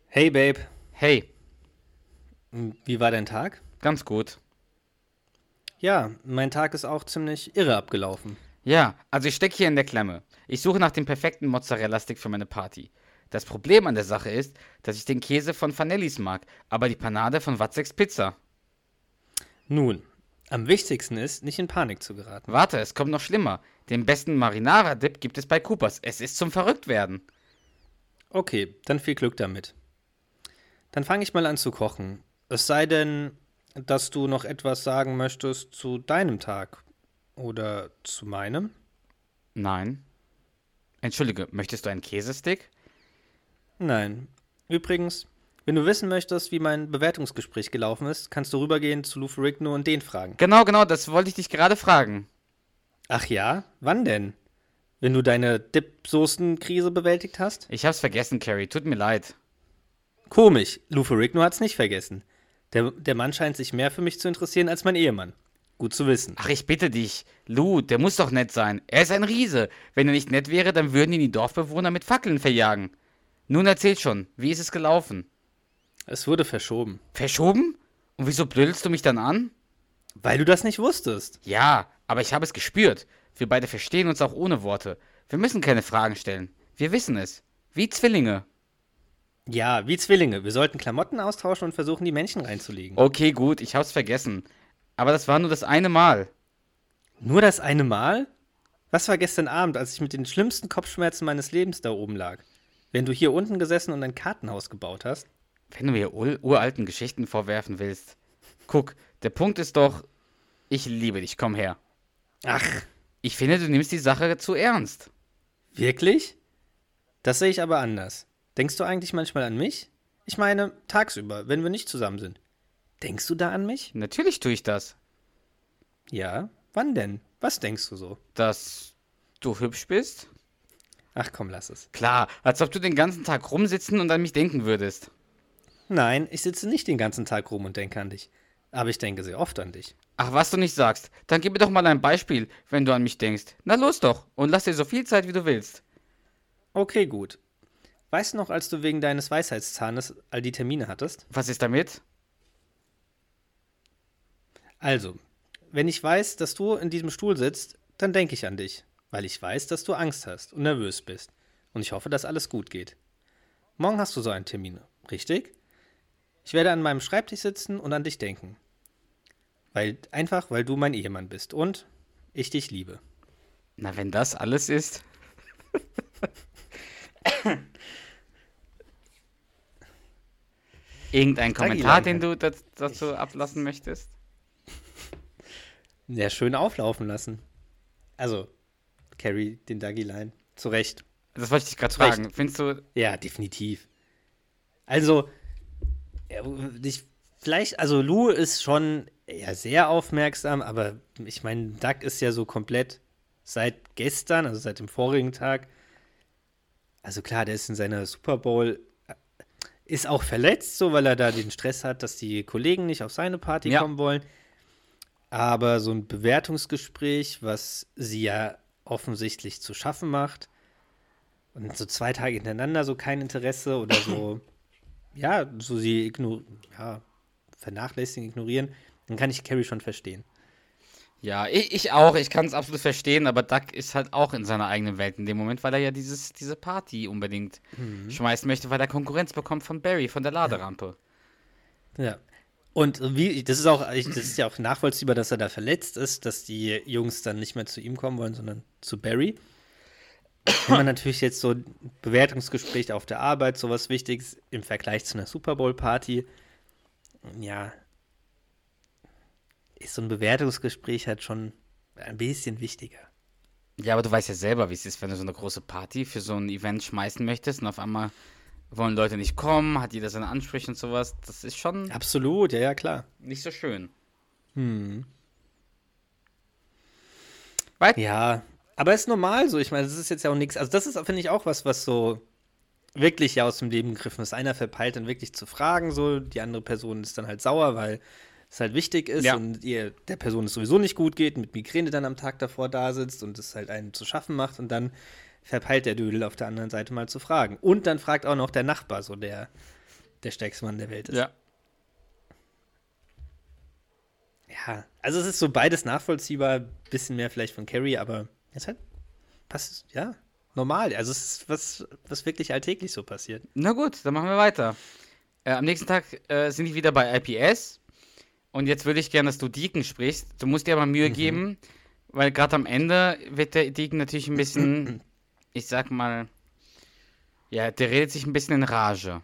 Speaker 3: Hey, Babe.
Speaker 4: Hey,
Speaker 3: Wie war dein Tag?
Speaker 4: ganz gut.
Speaker 3: Ja, mein Tag ist auch ziemlich irre abgelaufen.
Speaker 4: Ja, also ich stecke hier in der Klemme. Ich suche nach dem perfekten Mozzarella-Stick für meine Party. Das Problem an der Sache ist, dass ich den Käse von Fanellis mag, aber die Panade von Watzeks Pizza.
Speaker 3: Nun, am wichtigsten ist, nicht in Panik zu geraten.
Speaker 4: Warte, es kommt noch schlimmer. Den besten Marinara-Dip gibt es bei Coopers. Es ist zum Verrücktwerden.
Speaker 3: Okay, dann viel Glück damit. Dann fange ich mal an zu kochen. Es sei denn, dass du noch etwas sagen möchtest zu deinem Tag oder zu meinem.
Speaker 4: Nein. Entschuldige, möchtest du einen Käsestick?
Speaker 3: Nein. Übrigens, wenn du wissen möchtest, wie mein Bewertungsgespräch gelaufen ist, kannst du rübergehen zu Lou Ferrigno und den fragen.
Speaker 4: Genau, genau, das wollte ich dich gerade fragen.
Speaker 3: Ach ja? Wann denn? Wenn du deine Dip-Soßen-Krise bewältigt hast?
Speaker 4: Ich hab's vergessen, Carrie. Tut mir leid.
Speaker 3: Komisch, Lou Ferrigno hat's nicht vergessen. Der, der Mann scheint sich mehr für mich zu interessieren als mein Ehemann. Gut zu wissen.
Speaker 4: Ach, ich bitte dich. Lou, der muss doch nett sein. Er ist ein Riese. Wenn er nicht nett wäre, dann würden ihn die Dorfbewohner mit Fackeln verjagen. Nun erzähl schon, wie ist es gelaufen?
Speaker 3: Es wurde verschoben.
Speaker 4: Verschoben? Und wieso blödelst du mich dann an?
Speaker 3: Weil du das nicht wusstest.
Speaker 4: Ja, aber ich habe es gespürt. Wir beide verstehen uns auch ohne Worte. Wir müssen keine Fragen stellen. Wir wissen es. Wie Zwillinge.
Speaker 3: Ja, wie Zwillinge. Wir sollten Klamotten austauschen und versuchen, die Männchen reinzulegen.
Speaker 4: Okay, gut, ich hab's vergessen. Aber das war nur das eine Mal.
Speaker 3: Nur das eine Mal? Was war gestern Abend, als ich mit den schlimmsten Kopfschmerzen meines Lebens da oben lag? Wenn du hier unten gesessen und ein Kartenhaus gebaut hast?
Speaker 4: Wenn du mir ur uralten Geschichten vorwerfen willst. Guck, der Punkt ist doch, ich liebe dich, komm her.
Speaker 3: Ach,
Speaker 4: Ich finde, du nimmst die Sache zu ernst.
Speaker 3: wirklich? Das sehe ich aber anders. Denkst du eigentlich manchmal an mich? Ich meine, tagsüber, wenn wir nicht zusammen sind. Denkst du da an mich?
Speaker 4: Natürlich tue ich das.
Speaker 3: Ja. Wann denn? Was denkst du so?
Speaker 4: Dass du hübsch bist?
Speaker 3: Ach komm, lass es.
Speaker 4: Klar, als ob du den ganzen Tag rumsitzen und an mich denken würdest.
Speaker 3: Nein, ich sitze nicht den ganzen Tag rum und denke an dich. Aber ich denke sehr oft an dich.
Speaker 4: Ach, was du nicht sagst. Dann gib mir doch mal ein Beispiel, wenn du an mich denkst. Na los doch und lass dir so viel Zeit, wie du willst.
Speaker 3: Okay, gut. Weißt du noch, als du wegen deines Weisheitszahnes all die Termine hattest?
Speaker 4: Was ist damit?
Speaker 3: Also, wenn ich weiß, dass du in diesem Stuhl sitzt, dann denke ich an dich, weil ich weiß, dass du Angst hast und nervös bist. Und ich hoffe, dass alles gut geht. Morgen hast du so einen Termin, richtig? Ich werde an meinem Schreibtisch sitzen und an dich denken. Weil, einfach, weil du mein Ehemann bist und ich dich liebe.
Speaker 4: Na, wenn das alles ist. Irgendein Kommentar, den du dazu ablassen möchtest?
Speaker 3: Ja, schön auflaufen lassen. Also, Carrie, den Duggy-Line. Zu Recht.
Speaker 4: Das wollte ich dich gerade fragen. Findest du,
Speaker 3: Ja, definitiv. Also, ich, vielleicht, also Lou ist schon ja, sehr aufmerksam, aber ich meine, Doug ist ja so komplett seit gestern, also seit dem vorigen Tag. Also klar, der ist in seiner Super Bowl, äh, ist auch verletzt, so weil er da den Stress hat, dass die Kollegen nicht auf seine Party
Speaker 4: Ja.
Speaker 3: kommen wollen. Aber so ein Bewertungsgespräch, was sie ja offensichtlich zu schaffen macht, und so zwei Tage hintereinander so kein Interesse oder so, ja, so sie igno ja, vernachlässigen, ignorieren, dann kann ich Carrie schon verstehen.
Speaker 4: Ja, ich, ich auch. Ich kann es absolut verstehen, aber Duck ist halt auch in seiner eigenen Welt in dem Moment, weil er ja dieses, diese Party unbedingt schmeißen möchte, weil er Konkurrenz bekommt von Barry, von der Laderampe.
Speaker 3: Ja. Und wie, das ist auch, das ist ja auch nachvollziehbar, dass er da verletzt ist, dass die Jungs dann nicht mehr zu ihm kommen wollen, sondern zu Barry. Wenn man natürlich jetzt so ein Bewertungsgespräch auf der Arbeit, sowas Wichtiges im Vergleich zu einer Super Bowl-Party, ja, ist so ein Bewertungsgespräch halt schon ein bisschen wichtiger.
Speaker 4: Ja, aber du weißt ja selber, wie es ist, wenn du so eine große Party für so ein Event schmeißen möchtest und auf einmal wollen Leute nicht kommen, hat jeder seine Ansprüche und sowas. Das ist schon
Speaker 3: Absolut, ja, ja, klar.
Speaker 4: nicht so schön.
Speaker 3: Ja, aber ist normal so. Ich meine, das ist jetzt ja auch nichts. Also, das ist, finde ich, auch was, was so wirklich ja aus dem Leben gegriffen ist. Einer verpeilt dann wirklich zu fragen, so. Die andere Person ist dann halt sauer, weil es halt wichtig ist
Speaker 4: Ja.
Speaker 3: und ihr der Person es sowieso nicht gut geht, mit Migräne dann am Tag davor da sitzt und es halt einen zu schaffen macht und dann verpeilt der Dödel auf der anderen Seite mal zu fragen. Und dann fragt auch noch der Nachbar, so der der stärkste Mann der Welt ist.
Speaker 4: Ja.
Speaker 3: Ja, also es ist so beides nachvollziehbar, bisschen mehr vielleicht von Carrie, aber es ist halt passt, ja, normal. Also es ist was, was wirklich alltäglich so passiert.
Speaker 4: Na gut, dann machen wir weiter. Äh, am nächsten Tag äh, sind die wieder bei IPS. Und jetzt würde ich gerne, dass du Deacon sprichst. Du musst dir aber Mühe geben, weil gerade am Ende wird der Deacon natürlich ein bisschen, ich sag mal, ja, der redet sich ein bisschen in Rage.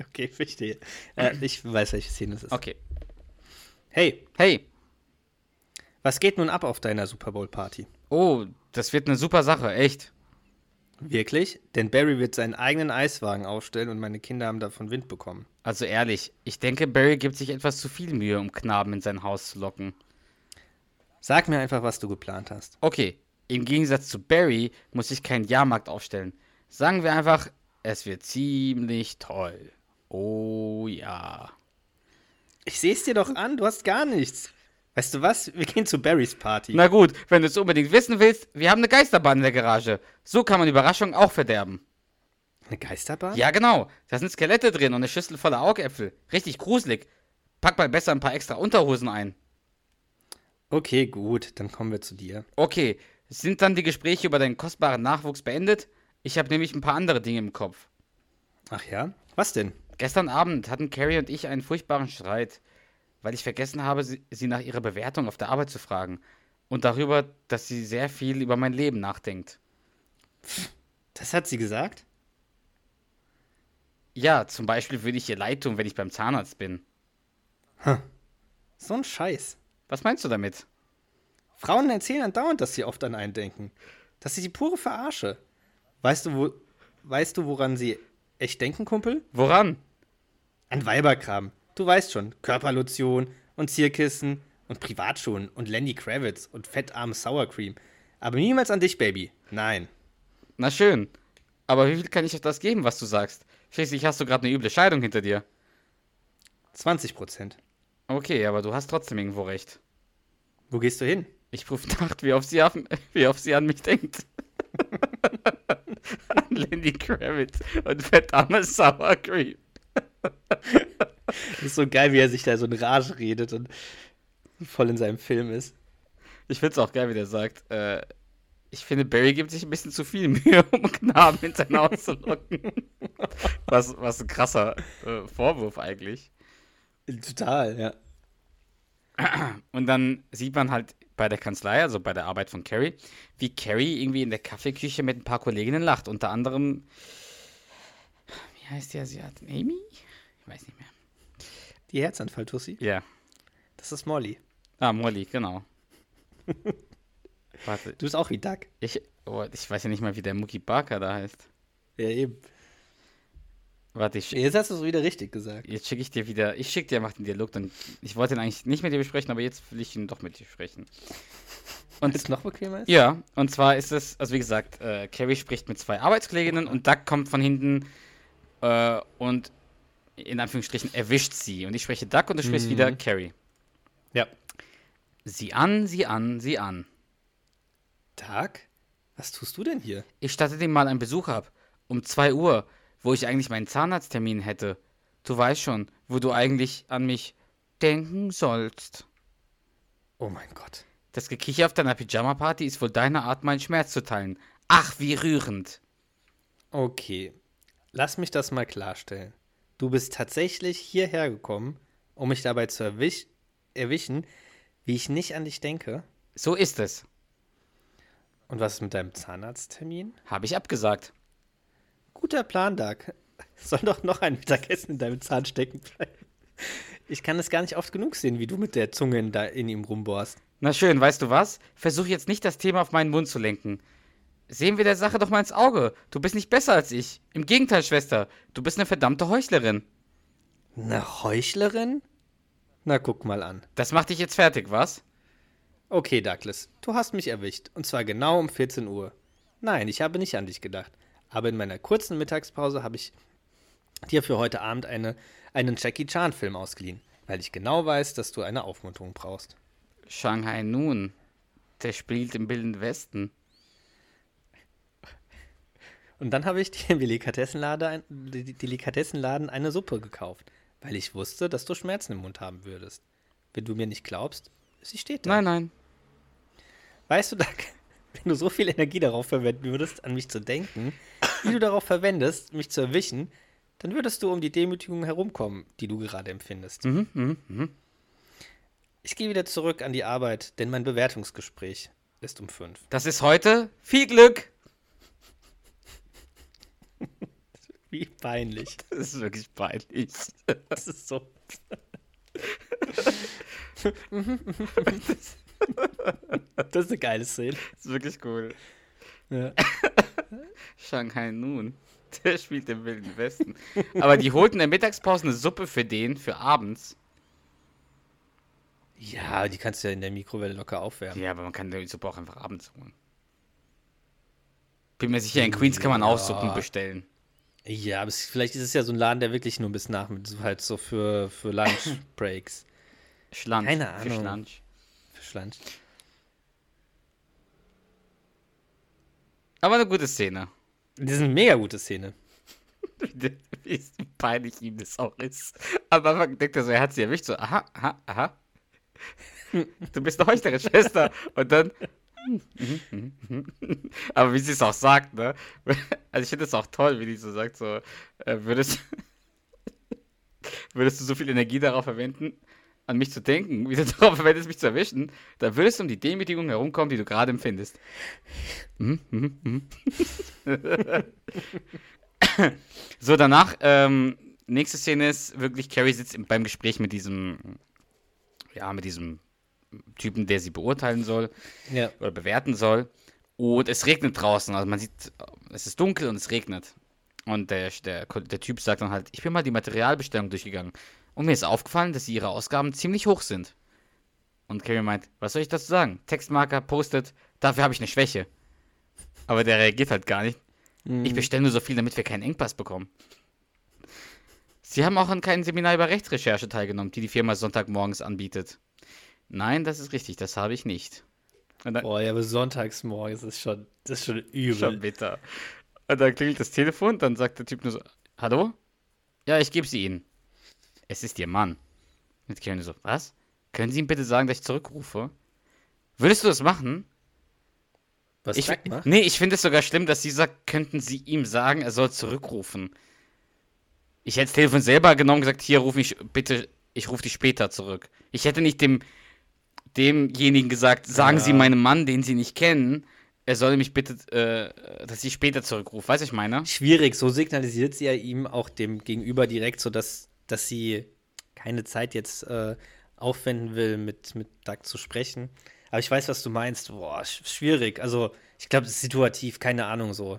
Speaker 3: Okay, verstehe. Äh, ich weiß, welche Szene es ist.
Speaker 4: Okay.
Speaker 3: Hey,
Speaker 4: Hey,
Speaker 3: was geht nun ab auf deiner Super Bowl Party?
Speaker 4: oh, das wird eine super Sache, echt.
Speaker 3: Wirklich? Denn Barry wird seinen eigenen Eiswagen aufstellen und meine Kinder haben davon Wind bekommen.
Speaker 4: Also ehrlich, ich denke, Barry gibt sich etwas zu viel Mühe, um Knaben in sein Haus zu locken.
Speaker 3: Sag mir einfach, was du geplant hast.
Speaker 4: Okay, im Gegensatz zu Barry muss ich keinen Jahrmarkt aufstellen. Sagen wir einfach, es wird ziemlich toll. Oh ja.
Speaker 3: Ich sehe es dir doch an, du hast gar nichts. Weißt du was? Wir gehen zu Barrys Party.
Speaker 4: Na gut, wenn du es unbedingt wissen willst, wir haben eine Geisterbahn in der Garage. So kann man Überraschungen auch verderben.
Speaker 3: Eine Geisterbahn?
Speaker 4: Ja, genau. Da sind Skelette drin und eine Schüssel voller Augäpfel. Richtig gruselig. Pack mal besser ein paar extra Unterhosen ein.
Speaker 3: Okay, gut, dann kommen wir zu dir.
Speaker 4: Okay, sind dann die Gespräche über deinen kostbaren Nachwuchs beendet? Ich habe nämlich ein paar andere Dinge im Kopf.
Speaker 3: Ach ja? Was denn?
Speaker 4: Gestern Abend hatten Carrie und ich einen furchtbaren Streit, weil ich vergessen habe, sie, sie nach ihrer Bewertung auf der Arbeit zu fragen. Und darüber, dass sie sehr viel über mein Leben nachdenkt.
Speaker 3: Das hat sie gesagt?
Speaker 4: Ja, zum Beispiel würde ich ihr leid tun, wenn ich beim Zahnarzt bin.
Speaker 3: So ein Scheiß.
Speaker 4: Was meinst du damit?
Speaker 3: Frauen erzählen andauernd, dass sie oft an einen denken. Das ist die pure Verarsche. Weißt du, wo, weißt du, woran sie echt denken, Kumpel?
Speaker 4: Woran?
Speaker 3: An Weiberkram. Du weißt schon, Körperlotion und Zierkissen und Privatschuhen und Lenny Kravitz und fettarme Sour Cream. Aber niemals an dich, Baby. Nein.
Speaker 4: Na schön. Aber wie viel kann ich auf das geben, was du sagst? Schließlich hast du gerade eine üble Scheidung hinter dir.
Speaker 3: 20 Prozent.
Speaker 4: Okay, aber du hast trotzdem irgendwo recht.
Speaker 3: Wo gehst du hin?
Speaker 4: Ich prüfe nach, wie oft sie, auf, wie oft sie an mich denkt. an Lenny Kravitz und fettarme Sour Cream.
Speaker 3: Das ist so geil, wie er sich da so in Rage redet und voll in seinem Film ist.
Speaker 4: Ich find's auch geil, wie der sagt, äh, ich finde, Barry gibt sich ein bisschen zu viel Mühe, um Knaben in sein Haus zu locken. was, was ein krasser äh, Vorwurf eigentlich.
Speaker 3: Total, ja.
Speaker 4: Und dann sieht man halt bei der Kanzlei, also bei der Arbeit von Carrie, wie Carrie irgendwie in der Kaffeeküche mit ein paar Kolleginnen lacht. Unter anderem, wie heißt die Asiatin? Amy? Ich weiß nicht mehr.
Speaker 3: Die Herzanfall-Tussi.
Speaker 4: Ja.
Speaker 3: Das ist Molly.
Speaker 4: Ah, Molly, genau. Warte,
Speaker 3: Du bist auch wie Duck.
Speaker 4: ich, oh, ich weiß ja nicht mal, wie der Mookie Barker da heißt.
Speaker 3: Ja, eben.
Speaker 4: Warte, ich,
Speaker 3: Jetzt hast du es wieder richtig gesagt.
Speaker 4: Jetzt schicke ich dir wieder, ich schicke dir, mach den Dialog, dann, ich wollte ihn eigentlich nicht mit dir besprechen, aber jetzt will ich ihn doch mit dir sprechen.
Speaker 3: Und es noch bequemer ist?
Speaker 4: Ja, und zwar ist es, also wie gesagt, äh, Carrie spricht mit zwei Arbeitskolleginnen und Doug kommt von hinten äh, und in Anführungsstrichen erwischt sie. Und ich spreche Doug und du sprichst wieder Carrie.
Speaker 3: Ja.
Speaker 4: Sieh an, sieh an, sieh an.
Speaker 3: Tag? Was tust du denn hier?
Speaker 4: Ich statte dir mal einen Besuch ab. Um 2 Uhr, wo ich eigentlich meinen Zahnarzttermin hätte. Du weißt schon, wo du eigentlich an mich denken sollst.
Speaker 3: Oh mein Gott.
Speaker 4: Das Gekicher auf deiner Pyjama-Party ist wohl deine Art, meinen Schmerz zu teilen. Ach, wie rührend.
Speaker 3: Okay. Lass mich das mal klarstellen. Du bist tatsächlich hierher gekommen, um mich dabei zu erwisch erwischen, wie ich nicht an dich denke.
Speaker 4: So ist es.
Speaker 3: Und was ist mit deinem Zahnarzttermin?
Speaker 4: Habe ich abgesagt.
Speaker 3: Guter Plan, Doug. Soll doch noch ein Mittagessen in deinem Zahn stecken bleiben. Ich kann es gar nicht oft genug sehen, wie du mit der Zunge in, da in ihm rumbohrst.
Speaker 4: Na schön, weißt du was? Versuch jetzt nicht das Thema auf meinen Mund zu lenken. Sehen wir der Sache doch mal ins Auge. Du bist nicht besser als ich. Im Gegenteil, Schwester. Du bist eine verdammte Heuchlerin.
Speaker 3: Eine Heuchlerin? Na, guck mal an.
Speaker 4: Das macht dich jetzt fertig, was?
Speaker 3: Okay, Douglas, du hast mich erwischt. Und zwar genau um 14 Uhr. Nein, ich habe nicht an dich gedacht. Aber in meiner kurzen Mittagspause habe ich dir für heute Abend eine, einen Jackie Chan-Film ausgeliehen, weil ich genau weiß, dass du eine Aufmunterung brauchst.
Speaker 4: Shanghai Nun. Der spielt im Wilden Westen.
Speaker 3: Und dann habe ich dir im Delikatessenladen, Delikatessenladen eine Suppe gekauft, weil ich wusste, dass du Schmerzen im Mund haben würdest. Wenn du mir nicht glaubst, sie steht da.
Speaker 4: Nein, nein.
Speaker 3: Weißt du, Doug, wenn du so viel Energie darauf verwenden würdest, an mich zu denken, wie du darauf verwendest, mich zu erwischen, dann würdest du um die Demütigung herumkommen, die du gerade empfindest.
Speaker 4: Mhm, mhm, mhm.
Speaker 3: Ich gehe wieder zurück an die Arbeit, denn mein Bewertungsgespräch ist um fünf.
Speaker 4: Das ist heute. Viel Glück.
Speaker 3: Wie peinlich.
Speaker 4: Das ist wirklich peinlich.
Speaker 3: Das ist so. das ist eine geile Szene.
Speaker 4: Das ist wirklich cool.
Speaker 3: Ja.
Speaker 4: Shanghai Nun. Der spielt im Wilden Westen. Aber die holten in der Mittagspause eine Suppe für den, für abends.
Speaker 3: ja, die kannst du ja in der Mikrowelle locker aufwärmen.
Speaker 4: Ja, aber man kann die Suppe auch einfach abends holen. Bin mir sicher, in Queens kann man auch
Speaker 3: Ja.
Speaker 4: Suppen bestellen.
Speaker 3: Ja, aber es, vielleicht ist es ja so ein Laden, der wirklich nur bis nach, so halt so für, für Lunch-Breaks.
Speaker 4: Schlansch.
Speaker 3: Keine
Speaker 4: Für
Speaker 3: Ahnung.
Speaker 4: Schlansch.
Speaker 3: für Schlanch.
Speaker 4: Aber eine gute Szene.
Speaker 3: Das ist eine mega gute Szene.
Speaker 4: wie, peinlich ihm das auch ist. Aber man denkt er so, er hat sie erwischt, so, aha, aha, aha. Du bist eine Heuchlerin, Schwester. Und dann. Aber wie sie es auch sagt, ne? Also ich finde es auch toll, wie die so sagt, so, äh, würdest, würdest du so viel Energie darauf verwenden, an mich zu denken, wie du darauf verwendest, mich zu erwischen, dann würdest du um die Demütigung herumkommen, die du gerade empfindest. Mhm, mhm, mhm. so, danach, ähm, nächste Szene ist wirklich, Carrie sitzt im- beim Gespräch mit diesem, ja, mit diesem Typen, der sie beurteilen soll
Speaker 3: Ja.
Speaker 4: oder bewerten soll. Und es regnet draußen. Also man sieht, es ist dunkel und es regnet. Und der, der, der Typ sagt dann halt, ich bin mal die Materialbestellung durchgegangen. Und mir ist aufgefallen, dass sie ihre Ausgaben ziemlich hoch sind. Und Carrie meint, was soll ich dazu sagen? Textmarker, postet, dafür habe ich eine Schwäche. Aber der reagiert halt gar nicht. Ich bestelle nur so viel, damit wir keinen Engpass bekommen. Sie haben auch an keinem Seminar über Rechtsrecherche teilgenommen, die die Firma Sonntagmorgens anbietet. Nein, das ist richtig, das habe ich nicht. Dann,
Speaker 3: Boah, ja, aber sonntags morgens ist schon, das ist schon übel.
Speaker 4: Schon bitter. Und dann klingelt das Telefon, dann sagt der Typ nur so, hallo? Ja, ich gebe sie Ihnen. Es ist Ihr Mann. Und Karen so, was? Können Sie ihm bitte sagen, dass ich zurückrufe? Würdest du das machen?
Speaker 3: Was
Speaker 4: Ich,
Speaker 3: macht?
Speaker 4: nee, ich finde es sogar schlimm, dass sie sagt, könnten Sie ihm sagen, er soll zurückrufen. Ich hätte das Telefon selber genommen und gesagt, hier, ruf mich bitte, ich rufe dich später zurück. Ich hätte nicht dem, demjenigen gesagt, sagen Sie
Speaker 3: Ja.
Speaker 4: meinem Mann, den Sie nicht kennen, er soll mich bitte, äh, dass ich später zurückrufe. Was ich meine?
Speaker 3: Schwierig, so signalisiert sie ja ihm auch dem Gegenüber direkt, so dass, sie keine Zeit jetzt äh, aufwenden will, mit, mit Doug zu sprechen. Aber ich weiß, was du meinst. Boah, sch- schwierig. Also, ich glaube, es ist situativ, keine Ahnung so.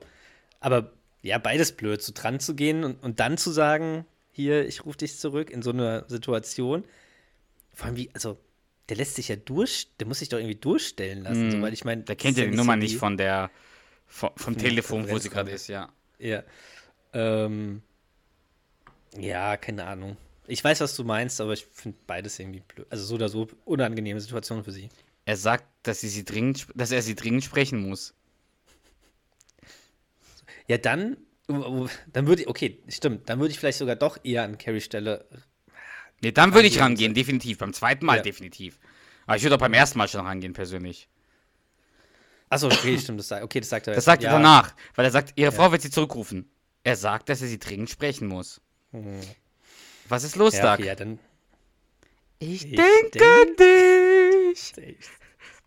Speaker 3: Aber ja, beides blöd, so dran zu gehen und, und dann zu sagen, hier, ich rufe dich zurück in so einer Situation. Vor allem wie, also, der lässt sich ja durch, der muss sich doch irgendwie durchstellen lassen, so, weil ich meine,
Speaker 4: Der kennt ja die Nummer nicht von der, vom
Speaker 3: der
Speaker 4: Telefon, wo sie gerade ist, ja.
Speaker 3: Ja. Ähm, ja, keine Ahnung. Ich weiß, was du meinst, aber ich finde beides irgendwie blöd. Also so oder so unangenehme Situation für sie.
Speaker 4: Er sagt, dass, sie sie dringend, dass er sie dringend sprechen muss.
Speaker 3: Ja, dann, dann würde ich, okay, stimmt, dann würde ich vielleicht sogar doch eher an Carrie Stelle.
Speaker 4: Nee, dann würde ich
Speaker 3: Rangehen.
Speaker 4: definitiv. Beim zweiten Mal
Speaker 3: Ja.
Speaker 4: definitiv. Aber ich würde auch beim ersten Mal schon rangehen, persönlich.
Speaker 3: Achso, okay, stimmt, das sagt, okay, das sagt er.
Speaker 4: Das sagt
Speaker 3: ja,
Speaker 4: er danach, weil er sagt, ihre Frau wird sie zurückrufen. Er sagt, dass er sie dringend sprechen muss. Was ist los,
Speaker 3: Ja, ja, dann.
Speaker 4: Ich,
Speaker 3: Ich
Speaker 4: denke dich.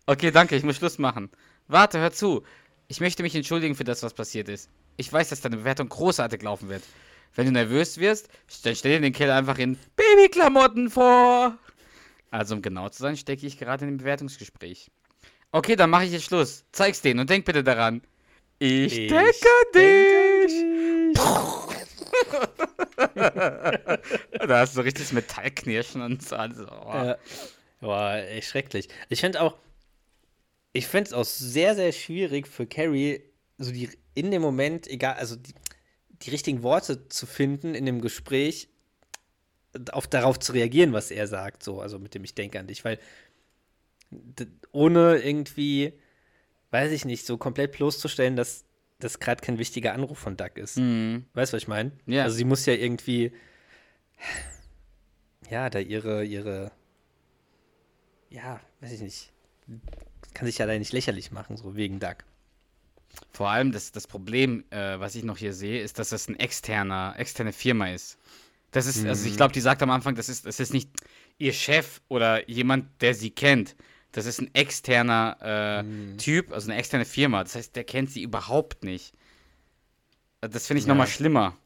Speaker 4: Okay, danke, ich muss Schluss machen. Warte, hör zu. Ich möchte mich entschuldigen für das, was passiert ist. Ich weiß, dass deine Bewertung großartig laufen wird. Wenn du nervös wirst, dann stell dir den Kerl einfach in Babyklamotten vor. Also, um genau zu sein, stecke ich gerade in dem Bewertungsgespräch. Okay, dann mache ich jetzt Schluss. Zeig's denen und denk bitte daran. Ich,
Speaker 3: Ich
Speaker 4: denke an dich. da hast du richtig Metallknirschen und so. Also, oh.
Speaker 3: Ja. Boah, echt schrecklich. Ich finde auch, ich finde es auch sehr, sehr schwierig für Carrie, so die in dem Moment, egal, also die, die richtigen Worte zu finden in dem Gespräch, auf, darauf zu reagieren, was er sagt, so, also mit dem ich denke an dich, weil ohne irgendwie, weiß ich nicht, so komplett bloßzustellen, dass das gerade kein wichtiger Anruf von Doug ist.
Speaker 4: Mhm.
Speaker 3: Weißt du, was ich meine?
Speaker 4: Ja.
Speaker 3: Also sie muss ja irgendwie, ja, da ihre, ihre, ja, weiß ich nicht, kann sich ja da nicht lächerlich machen, so wegen Doug.
Speaker 4: Vor allem das, das Problem, äh, was ich noch hier sehe, ist, dass das ein externer, externe Firma ist. Das ist, also ich glaube, die sagt am Anfang, das ist, das ist nicht ihr Chef oder jemand, der sie kennt. Das ist ein externer äh, Typ, also eine externe Firma. Das heißt, der kennt sie überhaupt nicht. Äh, Das finde ich
Speaker 3: Ja.
Speaker 4: nochmal schlimmer.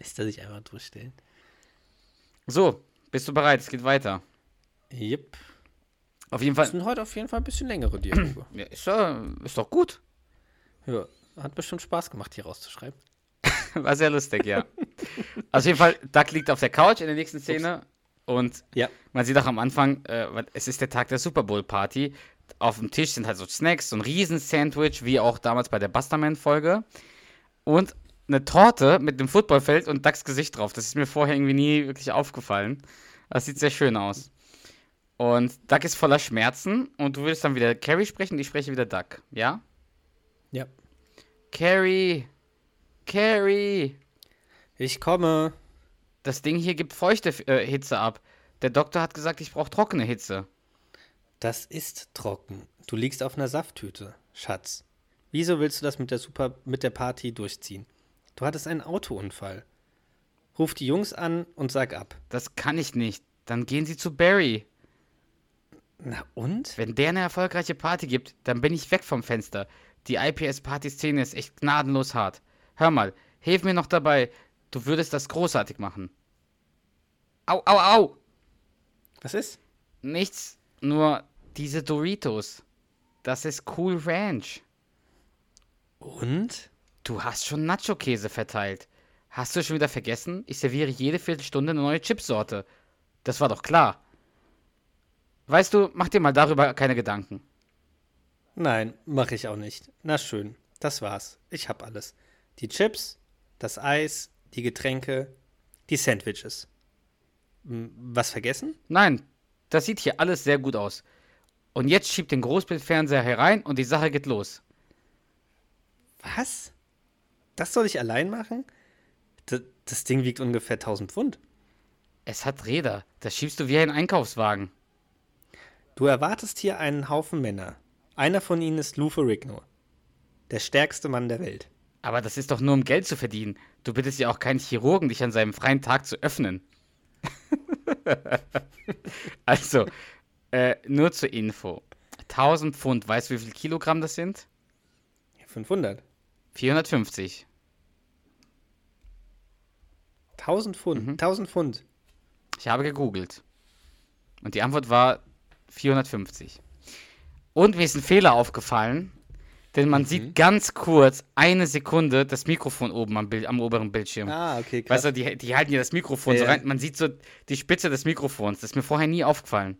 Speaker 3: Lässt er sich einfach durchstellen.
Speaker 4: So, bist du bereit? Es geht weiter.
Speaker 3: Yep.
Speaker 4: Auf jeden
Speaker 3: Das
Speaker 4: Fall.
Speaker 3: sind heute auf jeden Fall ein bisschen längere Dialoge.
Speaker 4: Ja, ist, doch, ist doch gut.
Speaker 3: ja, hat bestimmt Spaß gemacht, hier rauszuschreiben.
Speaker 4: War sehr lustig, ja. Auf jeden Fall, Doug liegt auf der Couch in der nächsten Szene und
Speaker 3: Ja.
Speaker 4: man sieht auch am Anfang, äh, es ist der Tag der Super Bowl Party. Auf dem Tisch sind halt so Snacks, so ein Riesen-Sandwich, wie auch damals bei der Busterman-Folge. Und eine Torte mit dem Footballfeld und Ducks Gesicht drauf. Das ist mir vorher irgendwie nie wirklich aufgefallen. Das sieht sehr schön aus. Und Duck ist voller Schmerzen und du würdest dann wieder Carrie sprechen und ich spreche wieder Duck, ja?
Speaker 3: Ja.
Speaker 4: Carrie, Carrie!
Speaker 3: Ich komme.
Speaker 4: Das Ding hier gibt feuchte äh, Hitze ab. Der Doktor hat gesagt, ich brauche trockene Hitze.
Speaker 3: Das ist trocken. Du liegst auf einer Safttüte, Schatz. Wieso willst du das mit der Super mit der Party durchziehen? Du hattest einen Autounfall. Ruf die Jungs an und sag ab.
Speaker 4: Das kann ich nicht. Dann gehen Sie zu Barry.
Speaker 3: Na und?
Speaker 4: Wenn der eine erfolgreiche Party gibt, dann bin ich weg vom Fenster. Die IPS-Party-Szene ist echt gnadenlos hart. Hör mal, hilf mir noch dabei. Du würdest das großartig machen. Au, au, au!
Speaker 3: Was ist?
Speaker 4: Nichts, nur diese Doritos. Das ist Cool Ranch.
Speaker 3: Und?
Speaker 4: Du hast schon Nacho-Käse verteilt. Hast du schon wieder vergessen? Ich serviere jede Viertelstunde eine neue Chipsorte. Das war doch klar. Weißt du, mach dir mal darüber keine Gedanken.
Speaker 3: Nein, mache ich auch nicht. Na schön, das war's. Ich hab alles. Die Chips, das Eis, die Getränke, die Sandwiches. Was vergessen?
Speaker 4: Nein, das sieht hier alles sehr gut aus. Und jetzt schieb den Großbildfernseher herein und die Sache geht los.
Speaker 3: Was? Das soll ich allein machen? Das, das Ding wiegt ungefähr 1000 Pfund.
Speaker 4: Es hat Räder. Das schiebst du wie ein Einkaufswagen.
Speaker 3: Du erwartest hier einen Haufen Männer. Einer von ihnen ist Lou Ferrigno. Der stärkste Mann der Welt.
Speaker 4: Aber das ist doch nur um Geld zu verdienen. Du bittest ja auch keinen Chirurgen, dich an seinem freien Tag zu öffnen. also, äh, nur zur Info. 1000 Pfund, weißt du, wie viel Kilogramm das sind?
Speaker 3: 500.
Speaker 4: 450.
Speaker 3: 1000 Pfund. 1000 Pfund.
Speaker 4: Ich habe gegoogelt. Und die Antwort war 450. Und mir ist ein Fehler aufgefallen, denn man sieht ganz kurz eine Sekunde das Mikrofon oben am, Bild, am oberen Bildschirm.
Speaker 3: Ah, okay, krass.
Speaker 4: weißt du, die, die halten hier das Mikrofon so
Speaker 3: Ja.
Speaker 4: rein. Man sieht so die Spitze des Mikrofons. Das ist mir vorher nie aufgefallen.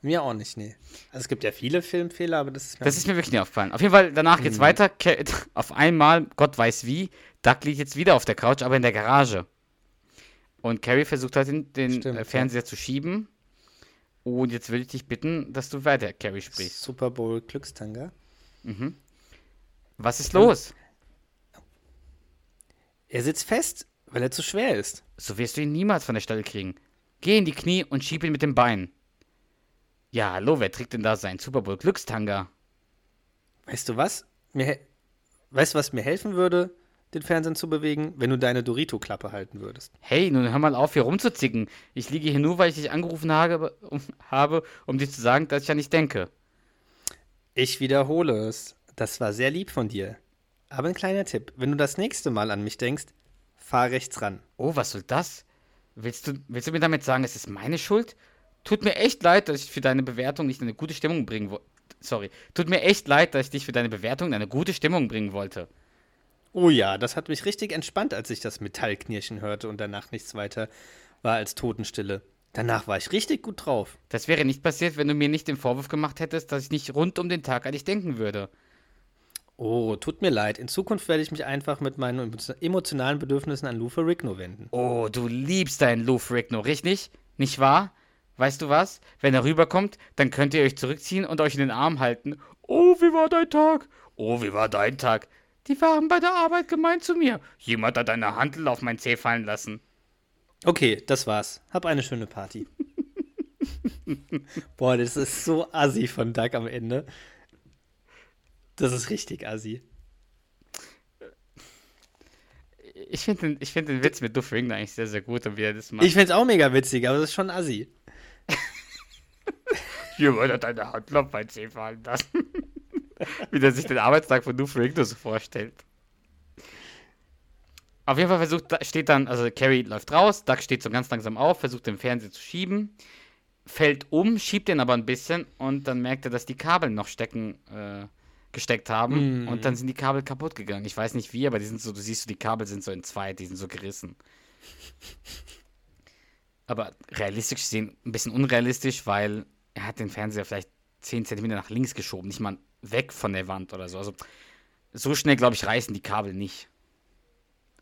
Speaker 3: Mir auch nicht, nee. Also es gibt ja viele Filmfehler, aber das ist mir
Speaker 4: Das ist mir wirklich nie aufgefallen. Auf jeden Fall, danach
Speaker 3: Mhm.
Speaker 4: geht's weiter. Ke- Auf einmal, Gott weiß wie, Doug liegt jetzt wieder auf der Couch, aber in der Garage. Und Carrie versucht halt den, den
Speaker 3: Stimmt,
Speaker 4: äh,
Speaker 3: ja.
Speaker 4: Fernseher zu schieben. Und jetzt will ich dich bitten, dass du weiter Carrie sprichst.
Speaker 3: Super Bowl Glückstanger.
Speaker 4: Was ist los?
Speaker 3: Er sitzt fest, weil er zu schwer ist.
Speaker 4: So wirst du ihn niemals von der Stelle kriegen. Geh in die Knie und schieb ihn mit dem Bein. Ja, hallo, wer trägt denn da seinen Super Bowl Glückstanga?
Speaker 3: Weißt du was? Mir, weißt du, was mir helfen würde, den Fernsehen zu bewegen, wenn du deine Dorito-Klappe halten würdest?
Speaker 4: Hey, nun hör mal auf, hier rumzuzicken. Ich liege hier nur, weil ich dich angerufen habe, um, habe, um dir zu sagen, dass ich ja nicht denke.
Speaker 3: Ich wiederhole es. Das war sehr lieb von dir. Aber ein kleiner Tipp. Wenn du das nächste Mal an mich denkst, fahr rechts ran.
Speaker 4: Oh, was soll das? Willst du, willst du mir damit sagen, es ist meine Schuld? Tut mir echt leid, dass ich für deine Bewertung nicht in eine gute Stimmung bringen wollte. Sorry. Tut mir echt leid, dass ich dich für deine Bewertung in eine gute Stimmung bringen wollte.
Speaker 3: Oh ja, das hat mich richtig entspannt, als ich das Metallknirschen hörte und danach nichts weiter war als Totenstille. Danach war ich richtig gut drauf.
Speaker 4: Das wäre nicht passiert, wenn du mir nicht den Vorwurf gemacht hättest, dass ich nicht rund um den Tag an dich denken würde.
Speaker 3: Oh, tut mir leid. In Zukunft werde ich mich einfach mit meinen emotionalen Bedürfnissen an Lou Ferrigno wenden.
Speaker 4: Oh, du liebst deinen Lou Ferrigno, richtig? Nicht wahr? Weißt du was? Wenn er rüberkommt, dann könnt ihr euch zurückziehen und euch in den Arm halten. Oh, wie war dein Tag? Oh, wie war dein Tag? Die waren bei der Arbeit gemein zu mir. Jemand hat eine Handel auf mein Zeh fallen lassen.
Speaker 3: Okay, das war's. Hab eine schöne Party. Boah, das ist so assi von Doug am Ende. Das ist richtig assi.
Speaker 4: Ich finde den, ich find den Witz mit Lou Ferrigno eigentlich sehr, sehr gut und wie er das macht.
Speaker 3: Ich find's auch mega witzig, aber das ist schon assi.
Speaker 4: Jemand hat eine Handel auf mein Zeh fallen lassen. wie er sich den Arbeitstag von Lou Ferrigno so vorstellt. Auf jeden Fall versucht, steht dann, also Carrie läuft raus, Doug steht so ganz langsam auf, versucht den Fernseher zu schieben, fällt um, schiebt den aber ein bisschen und dann merkt er, dass die Kabel noch stecken, äh, gesteckt haben und dann sind die Kabel kaputt gegangen. Ich weiß nicht wie, aber die sind so, du siehst so, die Kabel sind so in zwei, die sind so gerissen. Aber realistisch gesehen ein bisschen unrealistisch, weil er hat den Fernseher vielleicht 10 cm nach links geschoben, nicht mal weg von der Wand oder so. Also so schnell, glaube ich, reißen die Kabel nicht.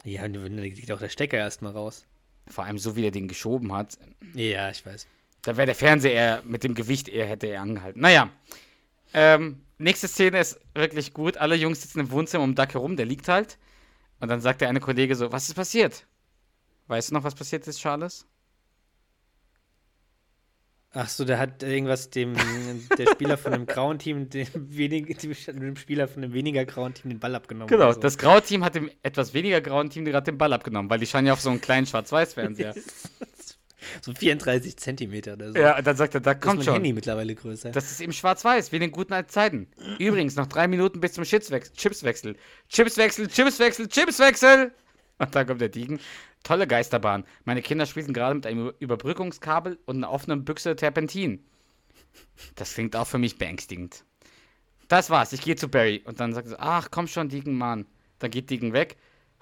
Speaker 3: Ja, und dann geht auch der Stecker erstmal raus.
Speaker 4: Vor allem so, wie er den geschoben hat.
Speaker 3: Ja, ich weiß.
Speaker 4: Da wäre der Fernseher eher mit dem Gewicht eher hätte er angehalten. Naja. Ähm, nächste Szene ist wirklich gut. Alle Jungs sitzen im Wohnzimmer um Duck herum, der liegt halt. Und dann sagt der eine Kollege so, was ist passiert? Weißt du noch, was passiert ist, Charles?
Speaker 3: Ach so, der hat irgendwas dem der Spieler von einem grauen Team dem, wenig, dem Spieler von einem weniger grauen Team den Ball abgenommen.
Speaker 4: Genau,
Speaker 3: so.
Speaker 4: das graue Team hat dem etwas weniger grauen Team gerade den Ball abgenommen, weil die schauen ja auf so einen kleinen Schwarz-Weiß-Fernseher.
Speaker 3: so 34 Zentimeter oder so.
Speaker 4: ja, dann sagt er, da
Speaker 3: das ist
Speaker 4: kommt
Speaker 3: mein
Speaker 4: schon.
Speaker 3: Handy mittlerweile größer.
Speaker 4: Das ist eben schwarz-weiß, wie in den guten alten Zeiten. Übrigens, noch drei Minuten bis zum Chipswechsel. Chipswechsel. Chipswechsel, Chipswechsel, Chipswechsel. Und dann kommt der Diegen. Tolle Geisterbahn. Meine Kinder spielen gerade mit einem Überbrückungskabel und einer offenen Büchse Terpentin. Das klingt auch für mich beängstigend. Das war's, ich gehe zu Barry. Und dann sagt er, ach komm schon, Diegen, Mann. Dann geht Diegen weg.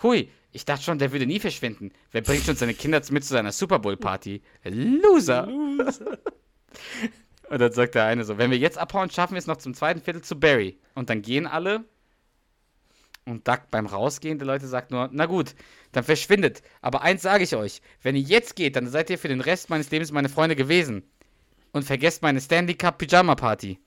Speaker 4: Hui, ich dachte schon, der würde nie verschwinden. Wer bringt schon seine Kinder mit zu seiner Super Bowl Party? Loser. Und dann sagt der eine so, wenn wir jetzt abhauen, schaffen wir es noch zum zweiten Viertel zu Barry. Und dann gehen alle. Und Duck beim Rausgehen der Leute sagt nur, na gut, dann verschwindet. Aber eins sage ich euch, wenn ihr jetzt geht, dann seid ihr für den Rest meines Lebens meine Freunde gewesen. Und vergesst meine Stanley Cup Pyjama Party.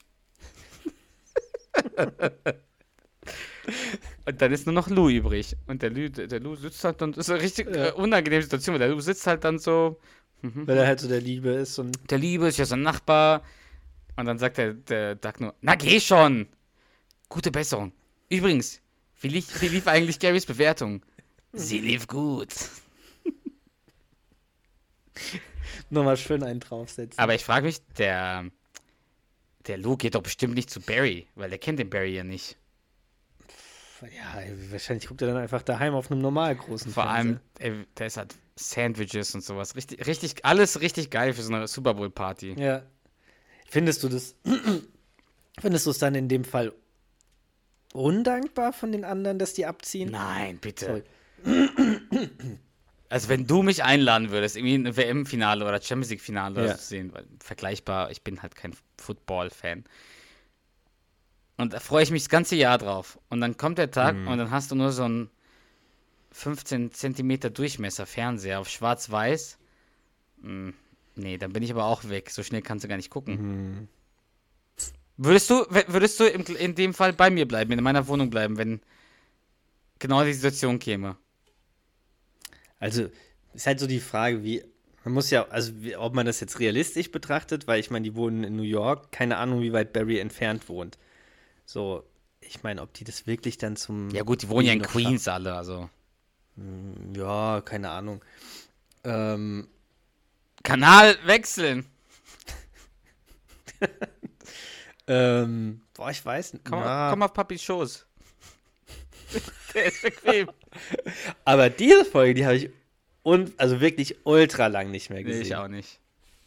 Speaker 4: Und dann ist nur noch Lou übrig. Und der Lou, der Lou sitzt halt dann, das ist eine richtig
Speaker 3: Ja.
Speaker 4: äh, unangenehme Situation, weil der Lou sitzt halt dann so,
Speaker 3: Weil er halt so der Liebe ist und
Speaker 4: der Liebe ist ja so ein Nachbar. Und dann sagt der, der Duck nur, na geh schon. Gute Besserung. Übrigens, wie lief, wie lief eigentlich Garys Bewertung? Sie lief gut.
Speaker 3: nochmal schön einen draufsetzen.
Speaker 4: Aber ich frage mich, der, der Lou geht doch bestimmt nicht zu Barry, weil der kennt den Barry ja nicht.
Speaker 3: Ja, wahrscheinlich guckt er dann einfach daheim auf einem normal großen
Speaker 4: Vor allem,
Speaker 3: Fernseher.
Speaker 4: ey, der ist halt Sandwiches und sowas. Richtig, richtig, alles richtig geil für so eine Super Bowl Party.
Speaker 3: Ja. Findest du das, findest du es dann in dem Fall undankbar von den anderen, dass die abziehen?
Speaker 4: Nein, bitte. Also wenn du mich einladen würdest, irgendwie ein WM-Finale oder Champions League-Finale
Speaker 3: Ja.
Speaker 4: zu sehen, weil vergleichbar, ich bin halt kein Football-Fan. Und da freue ich mich das ganze Jahr drauf. Und dann kommt der Tag und dann hast du nur so einen 15 Zentimeter Durchmesser Fernseher auf schwarz-weiß. Hm, nee, dann bin ich aber auch weg. So schnell kannst du gar nicht gucken. Würdest du, würdest du im, in dem Fall bei mir bleiben, in meiner Wohnung bleiben, wenn genau die Situation käme?
Speaker 3: Also, ist halt so die Frage, wie, man muss ja, also ob man das jetzt realistisch betrachtet, weil ich meine, die wohnen in New York, keine Ahnung, wie weit Barry entfernt wohnt. So, ich meine, ob die das wirklich dann zum.
Speaker 4: Ja gut, die wohnen ja in Queens alle, also.
Speaker 3: schaffen. Ja, keine Ahnung. Ähm,
Speaker 4: Kanal wechseln.
Speaker 3: ähm, boah, ich weiß nicht.
Speaker 4: Komm,
Speaker 3: na,
Speaker 4: komm auf Papis Schoß. Der ist bequem.
Speaker 3: Aber diese Folge, die habe ich un, also wirklich ultra lang nicht mehr
Speaker 4: nee,
Speaker 3: gesehen.
Speaker 4: ich auch nicht.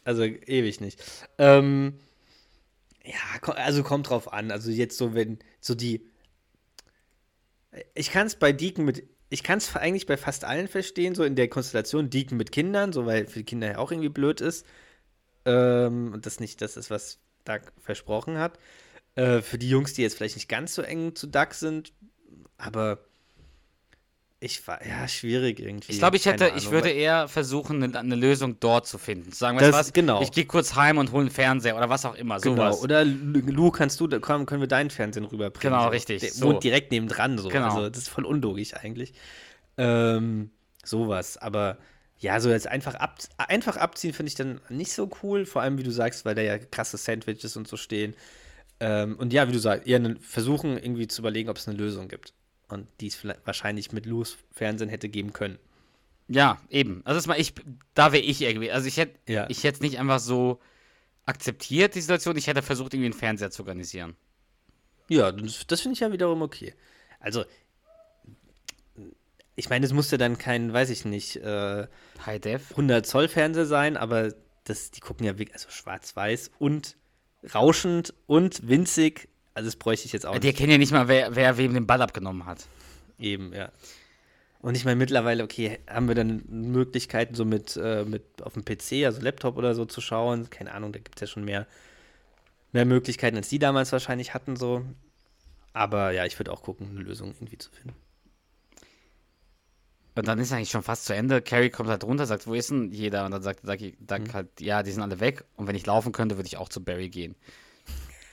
Speaker 3: Also ewig nicht. Ähm, ja, also kommt drauf an. Also jetzt so, wenn so die. Ich kann es bei Deacon mit. Ich kann es eigentlich bei fast allen verstehen, so in der Konstellation Deacon mit Kindern, so weil für die Kinder ja auch irgendwie blöd ist. Ähm, und das nicht das ist, was Doug versprochen hat. Äh, für die Jungs, die jetzt vielleicht nicht ganz so eng zu Doug sind, aber ich war, ja, schwierig irgendwie.
Speaker 4: Ich glaube, ich hätte,
Speaker 3: Keine
Speaker 4: ich
Speaker 3: Ahnung,
Speaker 4: würde eher versuchen, eine, eine Lösung dort zu finden. Zu sagen,
Speaker 3: Das-
Speaker 4: was,
Speaker 3: genau.
Speaker 4: ich gehe kurz heim und hole einen Fernseher oder was auch immer,
Speaker 3: Genau,
Speaker 4: sowas.
Speaker 3: oder Lu, kannst du, da komm, können wir deinen Fernsehen rüberbringen.
Speaker 4: Genau,
Speaker 3: so.
Speaker 4: richtig,
Speaker 3: Der
Speaker 4: so.
Speaker 3: wohnt direkt nebendran, so.
Speaker 4: Genau.
Speaker 3: Also, das ist voll unlogisch eigentlich. Ähm, sowas, aber ja, so jetzt einfach, ab, einfach abziehen finde ich dann nicht so cool, vor allem, wie du sagst, weil da ja krasse Sandwiches und so stehen. Ähm, und ja, wie du sagst, eher versuchen irgendwie zu überlegen, ob es eine Lösung gibt. Und die es wahrscheinlich mit Lou's Fernsehen hätte geben können.
Speaker 4: Ja, eben. Also das mal, ich, da wäre ich irgendwie. Also ich hätte,
Speaker 3: Ja.
Speaker 4: ich hätte es nicht einfach so akzeptiert, die Situation. Ich hätte versucht, irgendwie einen Fernseher zu organisieren.
Speaker 3: Ja, das, das finde ich ja wiederum okay. Also, ich meine, es muss ja dann kein, weiß ich nicht, äh,
Speaker 4: High Def.
Speaker 3: 100 Zoll Fernseher sein, aber das, die gucken ja wirklich, also schwarz-weiß und rauschend und winzig. Also das bräuchte ich jetzt auch
Speaker 4: Die
Speaker 3: nicht.
Speaker 4: erkennen ja nicht mal, wer, wer wem den Ball abgenommen hat.
Speaker 3: Eben, ja. Und ich meine, mittlerweile, okay, haben wir dann Möglichkeiten, so mit, äh, mit auf dem PC, also Laptop oder so zu schauen. Keine Ahnung, da gibt es ja schon mehr, mehr Möglichkeiten, als die damals wahrscheinlich hatten, so. Aber ja, ich würde auch gucken, eine Lösung irgendwie zu finden.
Speaker 4: Und dann ist eigentlich schon fast zu Ende. Carrie kommt halt runter, sagt, wo ist denn jeder? Und dann sagt Duck, Duck halt, ja, die sind alle weg. Und wenn ich laufen könnte, würde ich auch zu Barry gehen.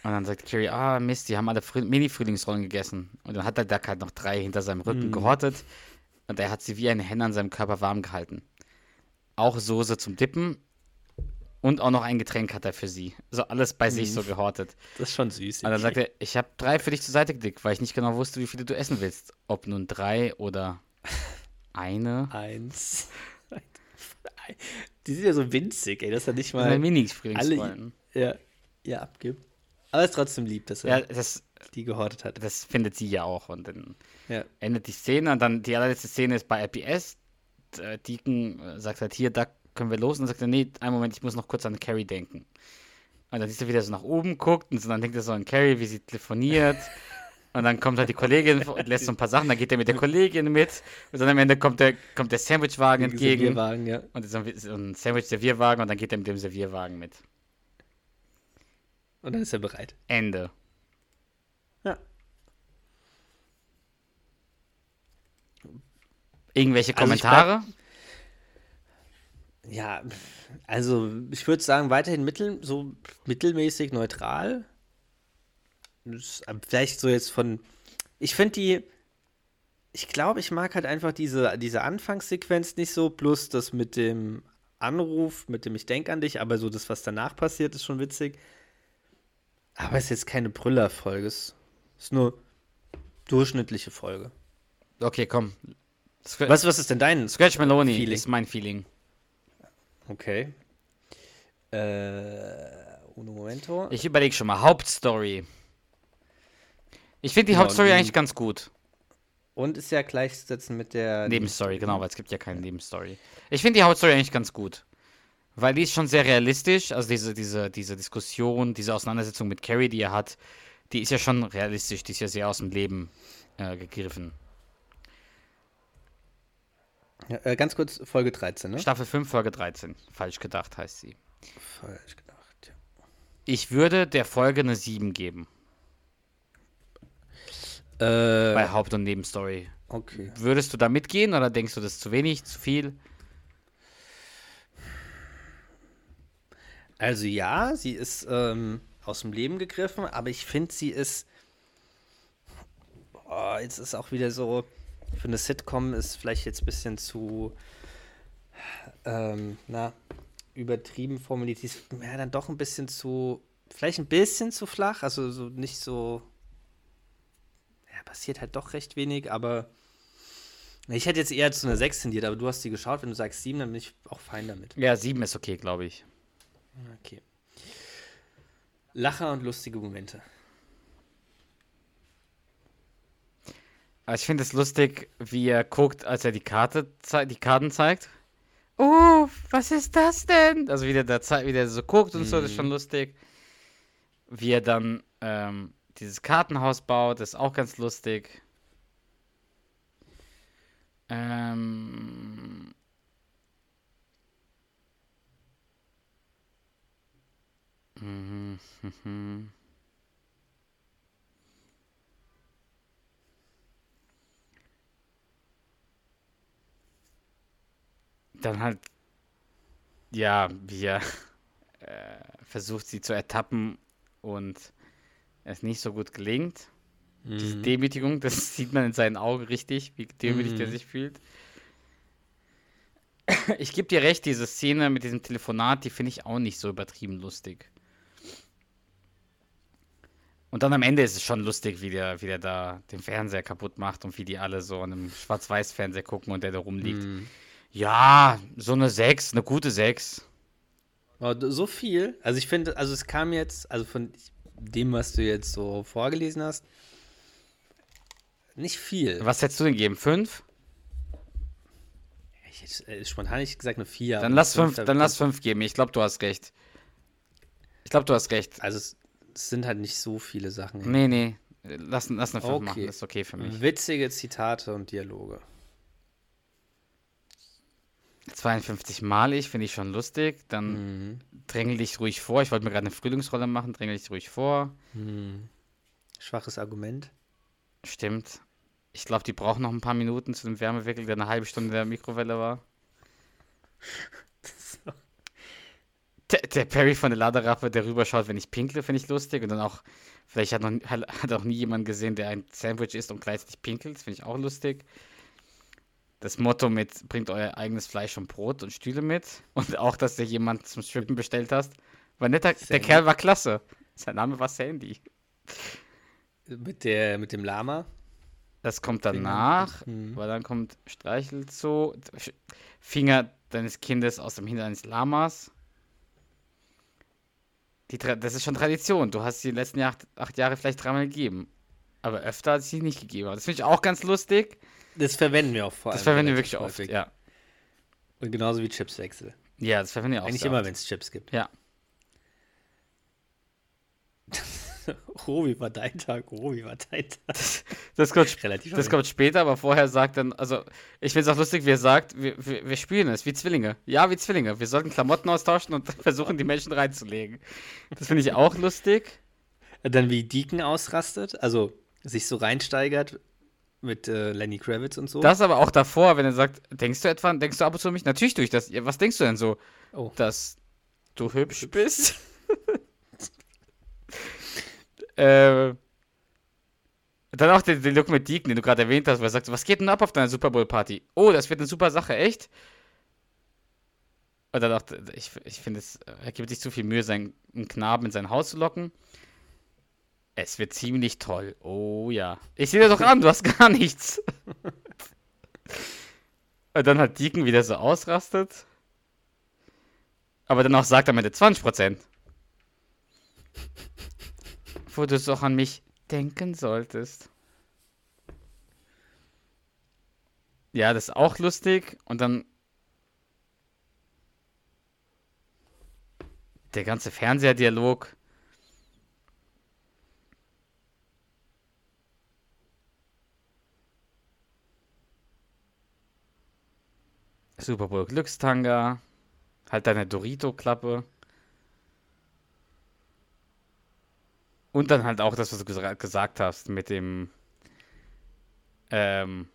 Speaker 4: Und dann sagt Carrie, ah, Mist, die haben alle Früh Mini-Frühlingsrollen gegessen. Und dann hat der Duck halt noch drei hinter seinem Rücken gehortet. und er hat sie wie eine Henne an seinem Körper warm gehalten. Auch Soße zum Dippen und auch noch ein Getränk hat er für sie. So alles bei sich so gehortet.
Speaker 3: Das ist schon süß.
Speaker 4: Und dann sagt er, ich habe drei für dich zur Seite gelegt, weil ich nicht genau wusste, wie viele du essen willst. Ob nun drei oder eine.
Speaker 3: Eins. Die sind ja so winzig, ey, dass er nicht
Speaker 4: Mal
Speaker 3: mal
Speaker 4: Mini-Frühlingsrollen.
Speaker 3: ja, ja, abgibt. Aber es ist trotzdem lieb, dass
Speaker 4: Ja,
Speaker 3: er
Speaker 4: das,
Speaker 3: die gehortet hat.
Speaker 4: das findet sie ja auch. Und dann
Speaker 3: Ja.
Speaker 4: endet die Szene und dann die allerletzte Szene ist bei RPS. Äh, Deacon äh, sagt halt, hier, da können wir los. Und dann sagt er, nee, einen Moment, ich muss noch kurz an Carrie denken. Und dann siehst du, wie der so nach oben guckt und dann denkt er so an Carrie, wie sie telefoniert. Und dann kommt halt die Kollegin und lässt so ein paar Sachen, dann geht er mit der Kollegin mit. Und dann am Ende kommt der, kommt der Sandwichwagen entgegen.
Speaker 3: Servierwagen, ja.
Speaker 4: Und so ein Sandwich-Servierwagen und dann geht er mit dem Servierwagen mit.
Speaker 3: Und dann ist er bereit.
Speaker 4: Ende.
Speaker 3: Ja.
Speaker 4: Irgendwelche
Speaker 3: Also
Speaker 4: Kommentare?
Speaker 3: Ja, also ich würde sagen, weiterhin mittel, so mittelmäßig neutral. Vielleicht so jetzt von. Ich finde die. Ich glaube, ich mag halt einfach diese, diese Anfangssequenz nicht so, plus das mit dem Anruf, mit dem ich denke an dich, aber so das, was danach passiert, ist schon witzig. Aber es ist jetzt keine Brüllerfolge, es ist nur durchschnittliche Folge.
Speaker 4: Okay, komm. Scr
Speaker 3: Was, was ist denn dein?
Speaker 4: Scratch Meloni
Speaker 3: Feeling?
Speaker 4: ist mein Feeling.
Speaker 3: Okay. Äh, uno momento.
Speaker 4: Ich überlege schon mal. Hauptstory. Ich finde die
Speaker 3: Genau,
Speaker 4: Hauptstory eigentlich ganz gut.
Speaker 3: Und ist ja gleichzusetzen mit der
Speaker 4: Nebenstory, genau, weil es gibt ja keine Nebenstory. Ich finde die Hauptstory eigentlich ganz gut. Weil die ist schon sehr realistisch. Also diese, diese, diese Diskussion, diese Auseinandersetzung mit Carrie, die er hat, die ist ja schon realistisch. Die ist ja sehr aus dem Leben äh, gegriffen.
Speaker 3: Ja, äh, ganz kurz, Folge 13, ne?
Speaker 4: Staffel 5, Folge 13. Falsch gedacht heißt sie.
Speaker 3: Falsch gedacht, ja.
Speaker 4: Ich würde der Folge eine 7 geben.
Speaker 3: Äh,
Speaker 4: Bei Haupt- und Nebenstory.
Speaker 3: okay.
Speaker 4: Würdest du da mitgehen oder denkst du, das ist zu wenig, zu viel?
Speaker 3: Also ja, sie ist ähm, aus dem Leben gegriffen, aber ich finde, sie ist. Oh, jetzt ist auch wieder so. Für eine Sitcom ist vielleicht jetzt ein bisschen zu. Ähm, na, übertrieben formuliert. Sie ist ja, dann doch ein bisschen zu. Vielleicht ein bisschen zu flach, also so nicht so. Ja, passiert halt doch recht wenig, aber. Ich hätte jetzt eher zu einer 6 tendiert, aber du hast sie geschaut. Wenn du sagst 7, dann bin ich auch fein damit.
Speaker 4: Ja, 7 ist okay, glaube ich.
Speaker 3: Okay. Lacher und lustige Momente.
Speaker 4: Aber ich finde es lustig, wie er guckt, als er die Karte die Karten zeigt. Oh, was ist das denn? Also wie der da wie der so guckt und so, das ist schon lustig. Wie er dann ähm, dieses Kartenhaus baut, ist auch ganz lustig. Ähm, mhm, mhm. dann halt, ja, wie er äh, versucht, sie zu ertappen und es nicht so gut gelingt. Diese Demütigung, das sieht man in seinen Augen richtig, wie demütig er sich fühlt. Ich gebe dir recht, diese Szene mit diesem Telefonat, die finde ich auch nicht so übertrieben lustig. Und dann am Ende ist es schon lustig, wie der, wie der da den Fernseher kaputt macht und wie die alle so an einem Schwarz-Weiß-Fernseher gucken und der da rumliegt. Ja, so eine 6, eine gute 6.
Speaker 3: Oh, d- so viel. Also ich finde, also es kam jetzt, also von dem, was du jetzt so vorgelesen hast, nicht viel.
Speaker 4: Was hättest du denn geben? 5?
Speaker 3: Ich hätte äh, spontan nicht gesagt eine 4.
Speaker 4: Dann lass 5 dann lass fünf geben. Ich glaube, du hast recht. Ich glaube, du hast recht.
Speaker 3: Also es, es sind halt nicht so viele Sachen.
Speaker 4: Nee, nee. Lass, lass eine 5
Speaker 3: Okay.
Speaker 4: machen. Das ist okay für mich.
Speaker 3: Witzige Zitate und Dialoge.
Speaker 4: 52 mal ich, finde ich schon lustig. Dann
Speaker 3: Mhm.
Speaker 4: drängel dich ruhig vor. Ich wollte mir gerade eine Frühlingsrolle machen. Drängel dich ruhig vor.
Speaker 3: Schwaches Argument.
Speaker 4: Stimmt. Ich glaube, die brauchen noch ein paar Minuten zu dem Wärmewickel, der eine halbe Stunde in der Mikrowelle war. Der, der Perry von der Laderappe, der rüberschaut, wenn ich pinkle, finde ich lustig. Und dann auch, vielleicht hat, noch, hat auch nie jemand gesehen, der ein Sandwich isst und gleichzeitig pinkelt. Das finde ich auch lustig. das Motto mit, bringt euer eigenes Fleisch und Brot und Stühle mit. Und auch, dass du jemand zum Strippen bestellt hast. War netter, der
Speaker 3: Sandy.
Speaker 4: Kerl war klasse. Sein Name war Sandy.
Speaker 3: Mit, der, mit dem Lama.
Speaker 4: Das kommt danach,
Speaker 3: Mhm.
Speaker 4: weil dann kommt Streichelzoo, Sch- Finger deines Kindes aus dem Hintern eines Lamas. Die, das ist schon Tradition. Du hast sie die letzten acht, acht Jahre vielleicht dreimal gegeben. Aber öfter hat sie sie nicht gegeben. Das finde ich auch ganz lustig.
Speaker 3: Das verwenden wir auch vor allem.
Speaker 4: Das verwenden wir wirklich oft.
Speaker 3: häufig.
Speaker 4: Ja.
Speaker 3: Und genauso wie Chipswechsel.
Speaker 4: ja, das verwenden wir auch
Speaker 3: Eigentlich immer, wenn es Chips gibt.
Speaker 4: Ja.
Speaker 3: Oh, wie war dein Tag? Oh, wie war dein Tag?
Speaker 4: Das kommt, sp-
Speaker 3: Relativ
Speaker 4: das kommt später, aber vorher sagt dann, also ich finde es auch lustig, wie er sagt, wir, wir, wir spielen es wie Zwillinge. Ja, wie Zwillinge. Wir sollten Klamotten austauschen und versuchen, die Menschen reinzulegen. Das finde ich auch lustig.
Speaker 3: Dann wie Deacon ausrastet, also sich so reinsteigert mit äh, Lenny Kravitz und so.
Speaker 4: Das aber auch davor, wenn er sagt, denkst du etwa, denkst du ab und zu mich? Natürlich tue ich das. Was denkst du denn so?
Speaker 3: Oh.
Speaker 4: Dass du hübsch bist? Äh, dann auch den, den Look mit Deacon, den du gerade erwähnt hast, wo er sagt, was geht denn ab auf deiner Super Bowl Party? Oh, das wird eine super Sache, echt? Und dann auch, ich, ich finde es, er gibt sich zu viel Mühe, seinen einen Knaben in sein Haus zu locken. Es wird ziemlich toll. Oh ja. Ich sehe dir doch an, du hast gar nichts. Und dann hat Deacon wieder so ausrastet. Aber dann auch sagt am Ende 20%. Wo du doch an mich denken solltest. Ja, das ist auch lustig. Und dann. Der ganze Fernsehdialog. Super Bowl Glückstanga. Halt deine Dorito-Klappe. Und dann halt auch das, was du gesa- gesagt hast mit dem. Ähm.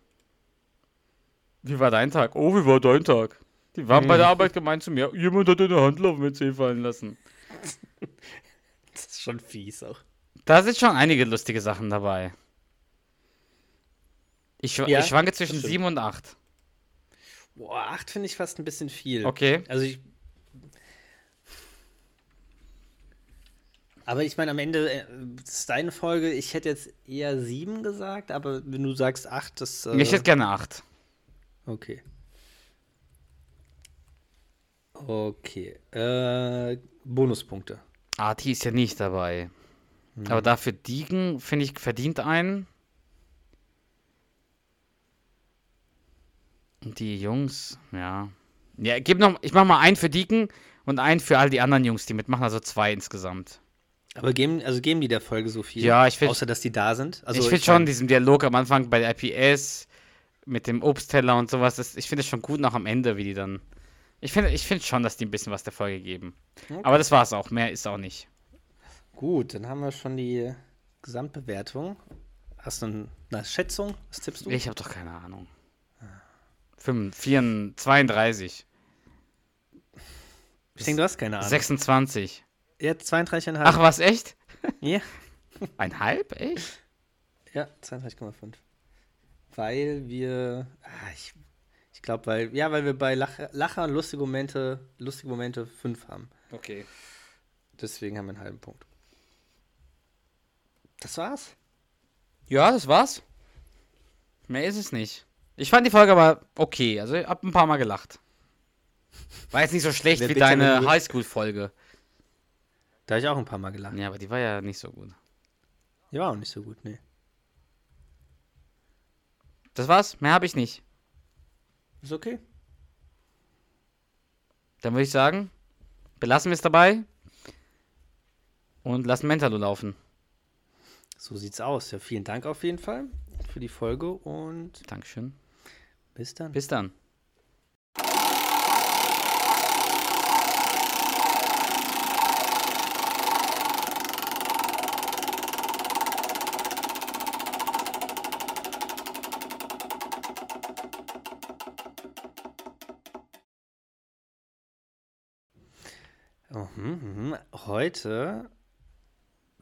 Speaker 4: Wie war dein Tag? Oh, wie war dein Tag? Die waren bei der Arbeit gemeint zu mir, jemand hat eine Handlauf mit C fallen lassen.
Speaker 3: Das ist schon fies auch.
Speaker 4: Da sind schon einige lustige Sachen dabei. Ich,
Speaker 3: Ja,
Speaker 4: ich schwanke zwischen
Speaker 3: stimmt.
Speaker 4: 7 und 8.
Speaker 3: Boah, acht finde ich fast ein bisschen viel.
Speaker 4: Okay.
Speaker 3: Also ich. Aber ich meine, am Ende äh, ist deine Folge. Ich hätte jetzt eher sieben gesagt, aber wenn du sagst acht, das. Äh,
Speaker 4: Ich hätte gerne 8.
Speaker 3: Okay. Okay. Äh, Bonuspunkte.
Speaker 4: Arti ist ja nicht dabei. Aber dafür Deacon, finde ich, verdient einen. Und die Jungs, ja. Ja, gib noch, ich mach mal einen für Deacon und einen für all die anderen Jungs, die mitmachen, also zwei insgesamt.
Speaker 3: Aber geben, also geben die der Folge so viel?
Speaker 4: Ja, ich find-
Speaker 3: Außer, dass die da sind? Also,
Speaker 4: ich finde schon
Speaker 3: mein,
Speaker 4: diesen Dialog am Anfang bei der IPS mit dem Obstteller und sowas, das, ich finde es schon gut noch am Ende, wie die dann. Ich finde ich find schon, dass die ein bisschen was der Folge geben. Aber das war's auch, mehr ist auch nicht.
Speaker 3: Gut, dann haben wir schon die Gesamtbewertung. Hast du ein- eine Schätzung? Was tippst du?
Speaker 4: Ich habe doch keine Ahnung. 5, 4, 32,
Speaker 3: Ich denke, du hast keine Ahnung.
Speaker 4: 26.
Speaker 3: Ja, 32,5.
Speaker 4: Ach, was, echt?
Speaker 3: Ja.
Speaker 4: Ein halb, echt?
Speaker 3: Ja, 32,5. Weil wir. Ah, ich ich glaube, weil. Ja, weil wir bei Lacher, Lacher und lustige Momente, lustige Momente 5 haben.
Speaker 4: Okay.
Speaker 3: Deswegen haben wir einen halben Punkt. Das war's.
Speaker 4: Ja, das war's. Mehr ist es nicht. Ich fand die Folge aber okay. Also, ich hab ein paar Mal gelacht. War jetzt nicht so schlecht
Speaker 3: Wer
Speaker 4: wie deine Highschool-Folge.
Speaker 3: Da habe ich auch ein paar Mal gelacht.
Speaker 4: Ja, aber die war ja nicht so gut.
Speaker 3: Die war auch nicht so gut, nee.
Speaker 4: Das war's. Mehr habe ich nicht.
Speaker 3: Ist okay.
Speaker 4: Dann würde ich sagen, belassen wir es dabei und lassen Mentalo laufen.
Speaker 3: So sieht's aus. Ja, vielen Dank auf jeden Fall für die Folge und
Speaker 4: Dankeschön.
Speaker 3: bis dann.
Speaker 4: Bis dann.
Speaker 3: Oh, mhm, mhm. Heute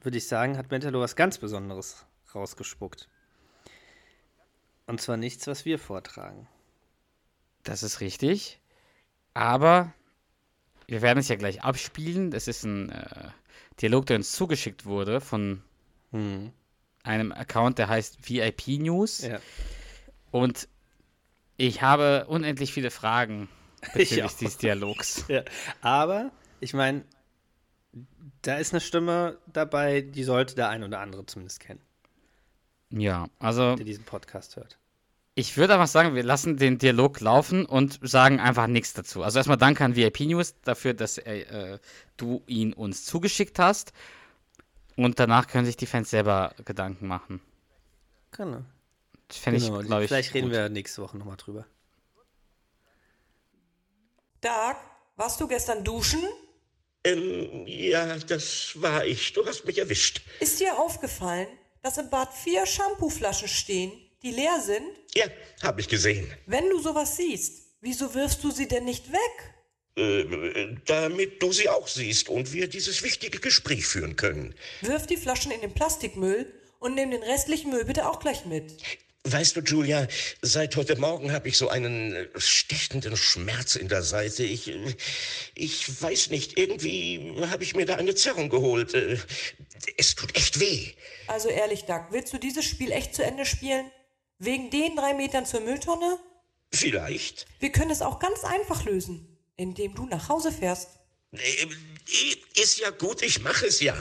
Speaker 3: würde ich sagen, hat Mentalo was ganz Besonderes rausgespuckt. Und zwar nichts, was wir vortragen.
Speaker 4: Das ist richtig. Aber wir werden es ja gleich abspielen. Das ist ein äh, Dialog, der uns zugeschickt wurde von einem Account, der heißt VIP News.
Speaker 3: Ja.
Speaker 4: Und ich habe unendlich viele Fragen
Speaker 3: Ich
Speaker 4: bezüglich dieses Dialogs.
Speaker 3: Ja. Aber, ich meine, da ist eine Stimme dabei, die sollte der ein oder andere zumindest kennen,
Speaker 4: Ja, also
Speaker 3: der diesen Podcast hört.
Speaker 4: ich würde einfach sagen, wir lassen den Dialog laufen und sagen einfach nichts dazu. Also erstmal danke an VIP News dafür, dass äh, äh, du ihn uns zugeschickt hast. Und danach können sich die Fans selber Gedanken machen.
Speaker 3: Genau.
Speaker 4: Fände
Speaker 3: genau.
Speaker 4: ich, glaube ich,
Speaker 3: Vielleicht reden
Speaker 4: gut.
Speaker 3: wir nächste Woche nochmal drüber.
Speaker 5: Doug, warst du gestern duschen?
Speaker 6: Ähm, ja, das war ich. Du hast mich erwischt.
Speaker 5: Ist dir aufgefallen, dass im Bad vier Shampooflaschen stehen, die leer sind?
Speaker 6: Ja, habe ich gesehen.
Speaker 5: Wenn du sowas siehst, wieso wirfst du sie denn nicht weg?
Speaker 6: Äh, damit du sie auch siehst und wir dieses wichtige Gespräch führen können.
Speaker 5: Wirf die Flaschen in den Plastikmüll und nimm den restlichen Müll bitte auch gleich mit.
Speaker 6: Weißt du, Julia, seit heute Morgen habe ich so einen äh, stechenden Schmerz in der Seite. Ich, äh, ich weiß nicht, irgendwie habe ich mir da eine Zerrung geholt. Äh, Es tut echt weh.
Speaker 5: Also ehrlich, Doug, willst du dieses Spiel echt zu Ende spielen? Wegen den drei Metern zur Mülltonne?
Speaker 6: Vielleicht.
Speaker 5: Wir können es auch ganz einfach lösen, indem du nach Hause fährst.
Speaker 6: Äh, Ist ja gut, ich mache es ja.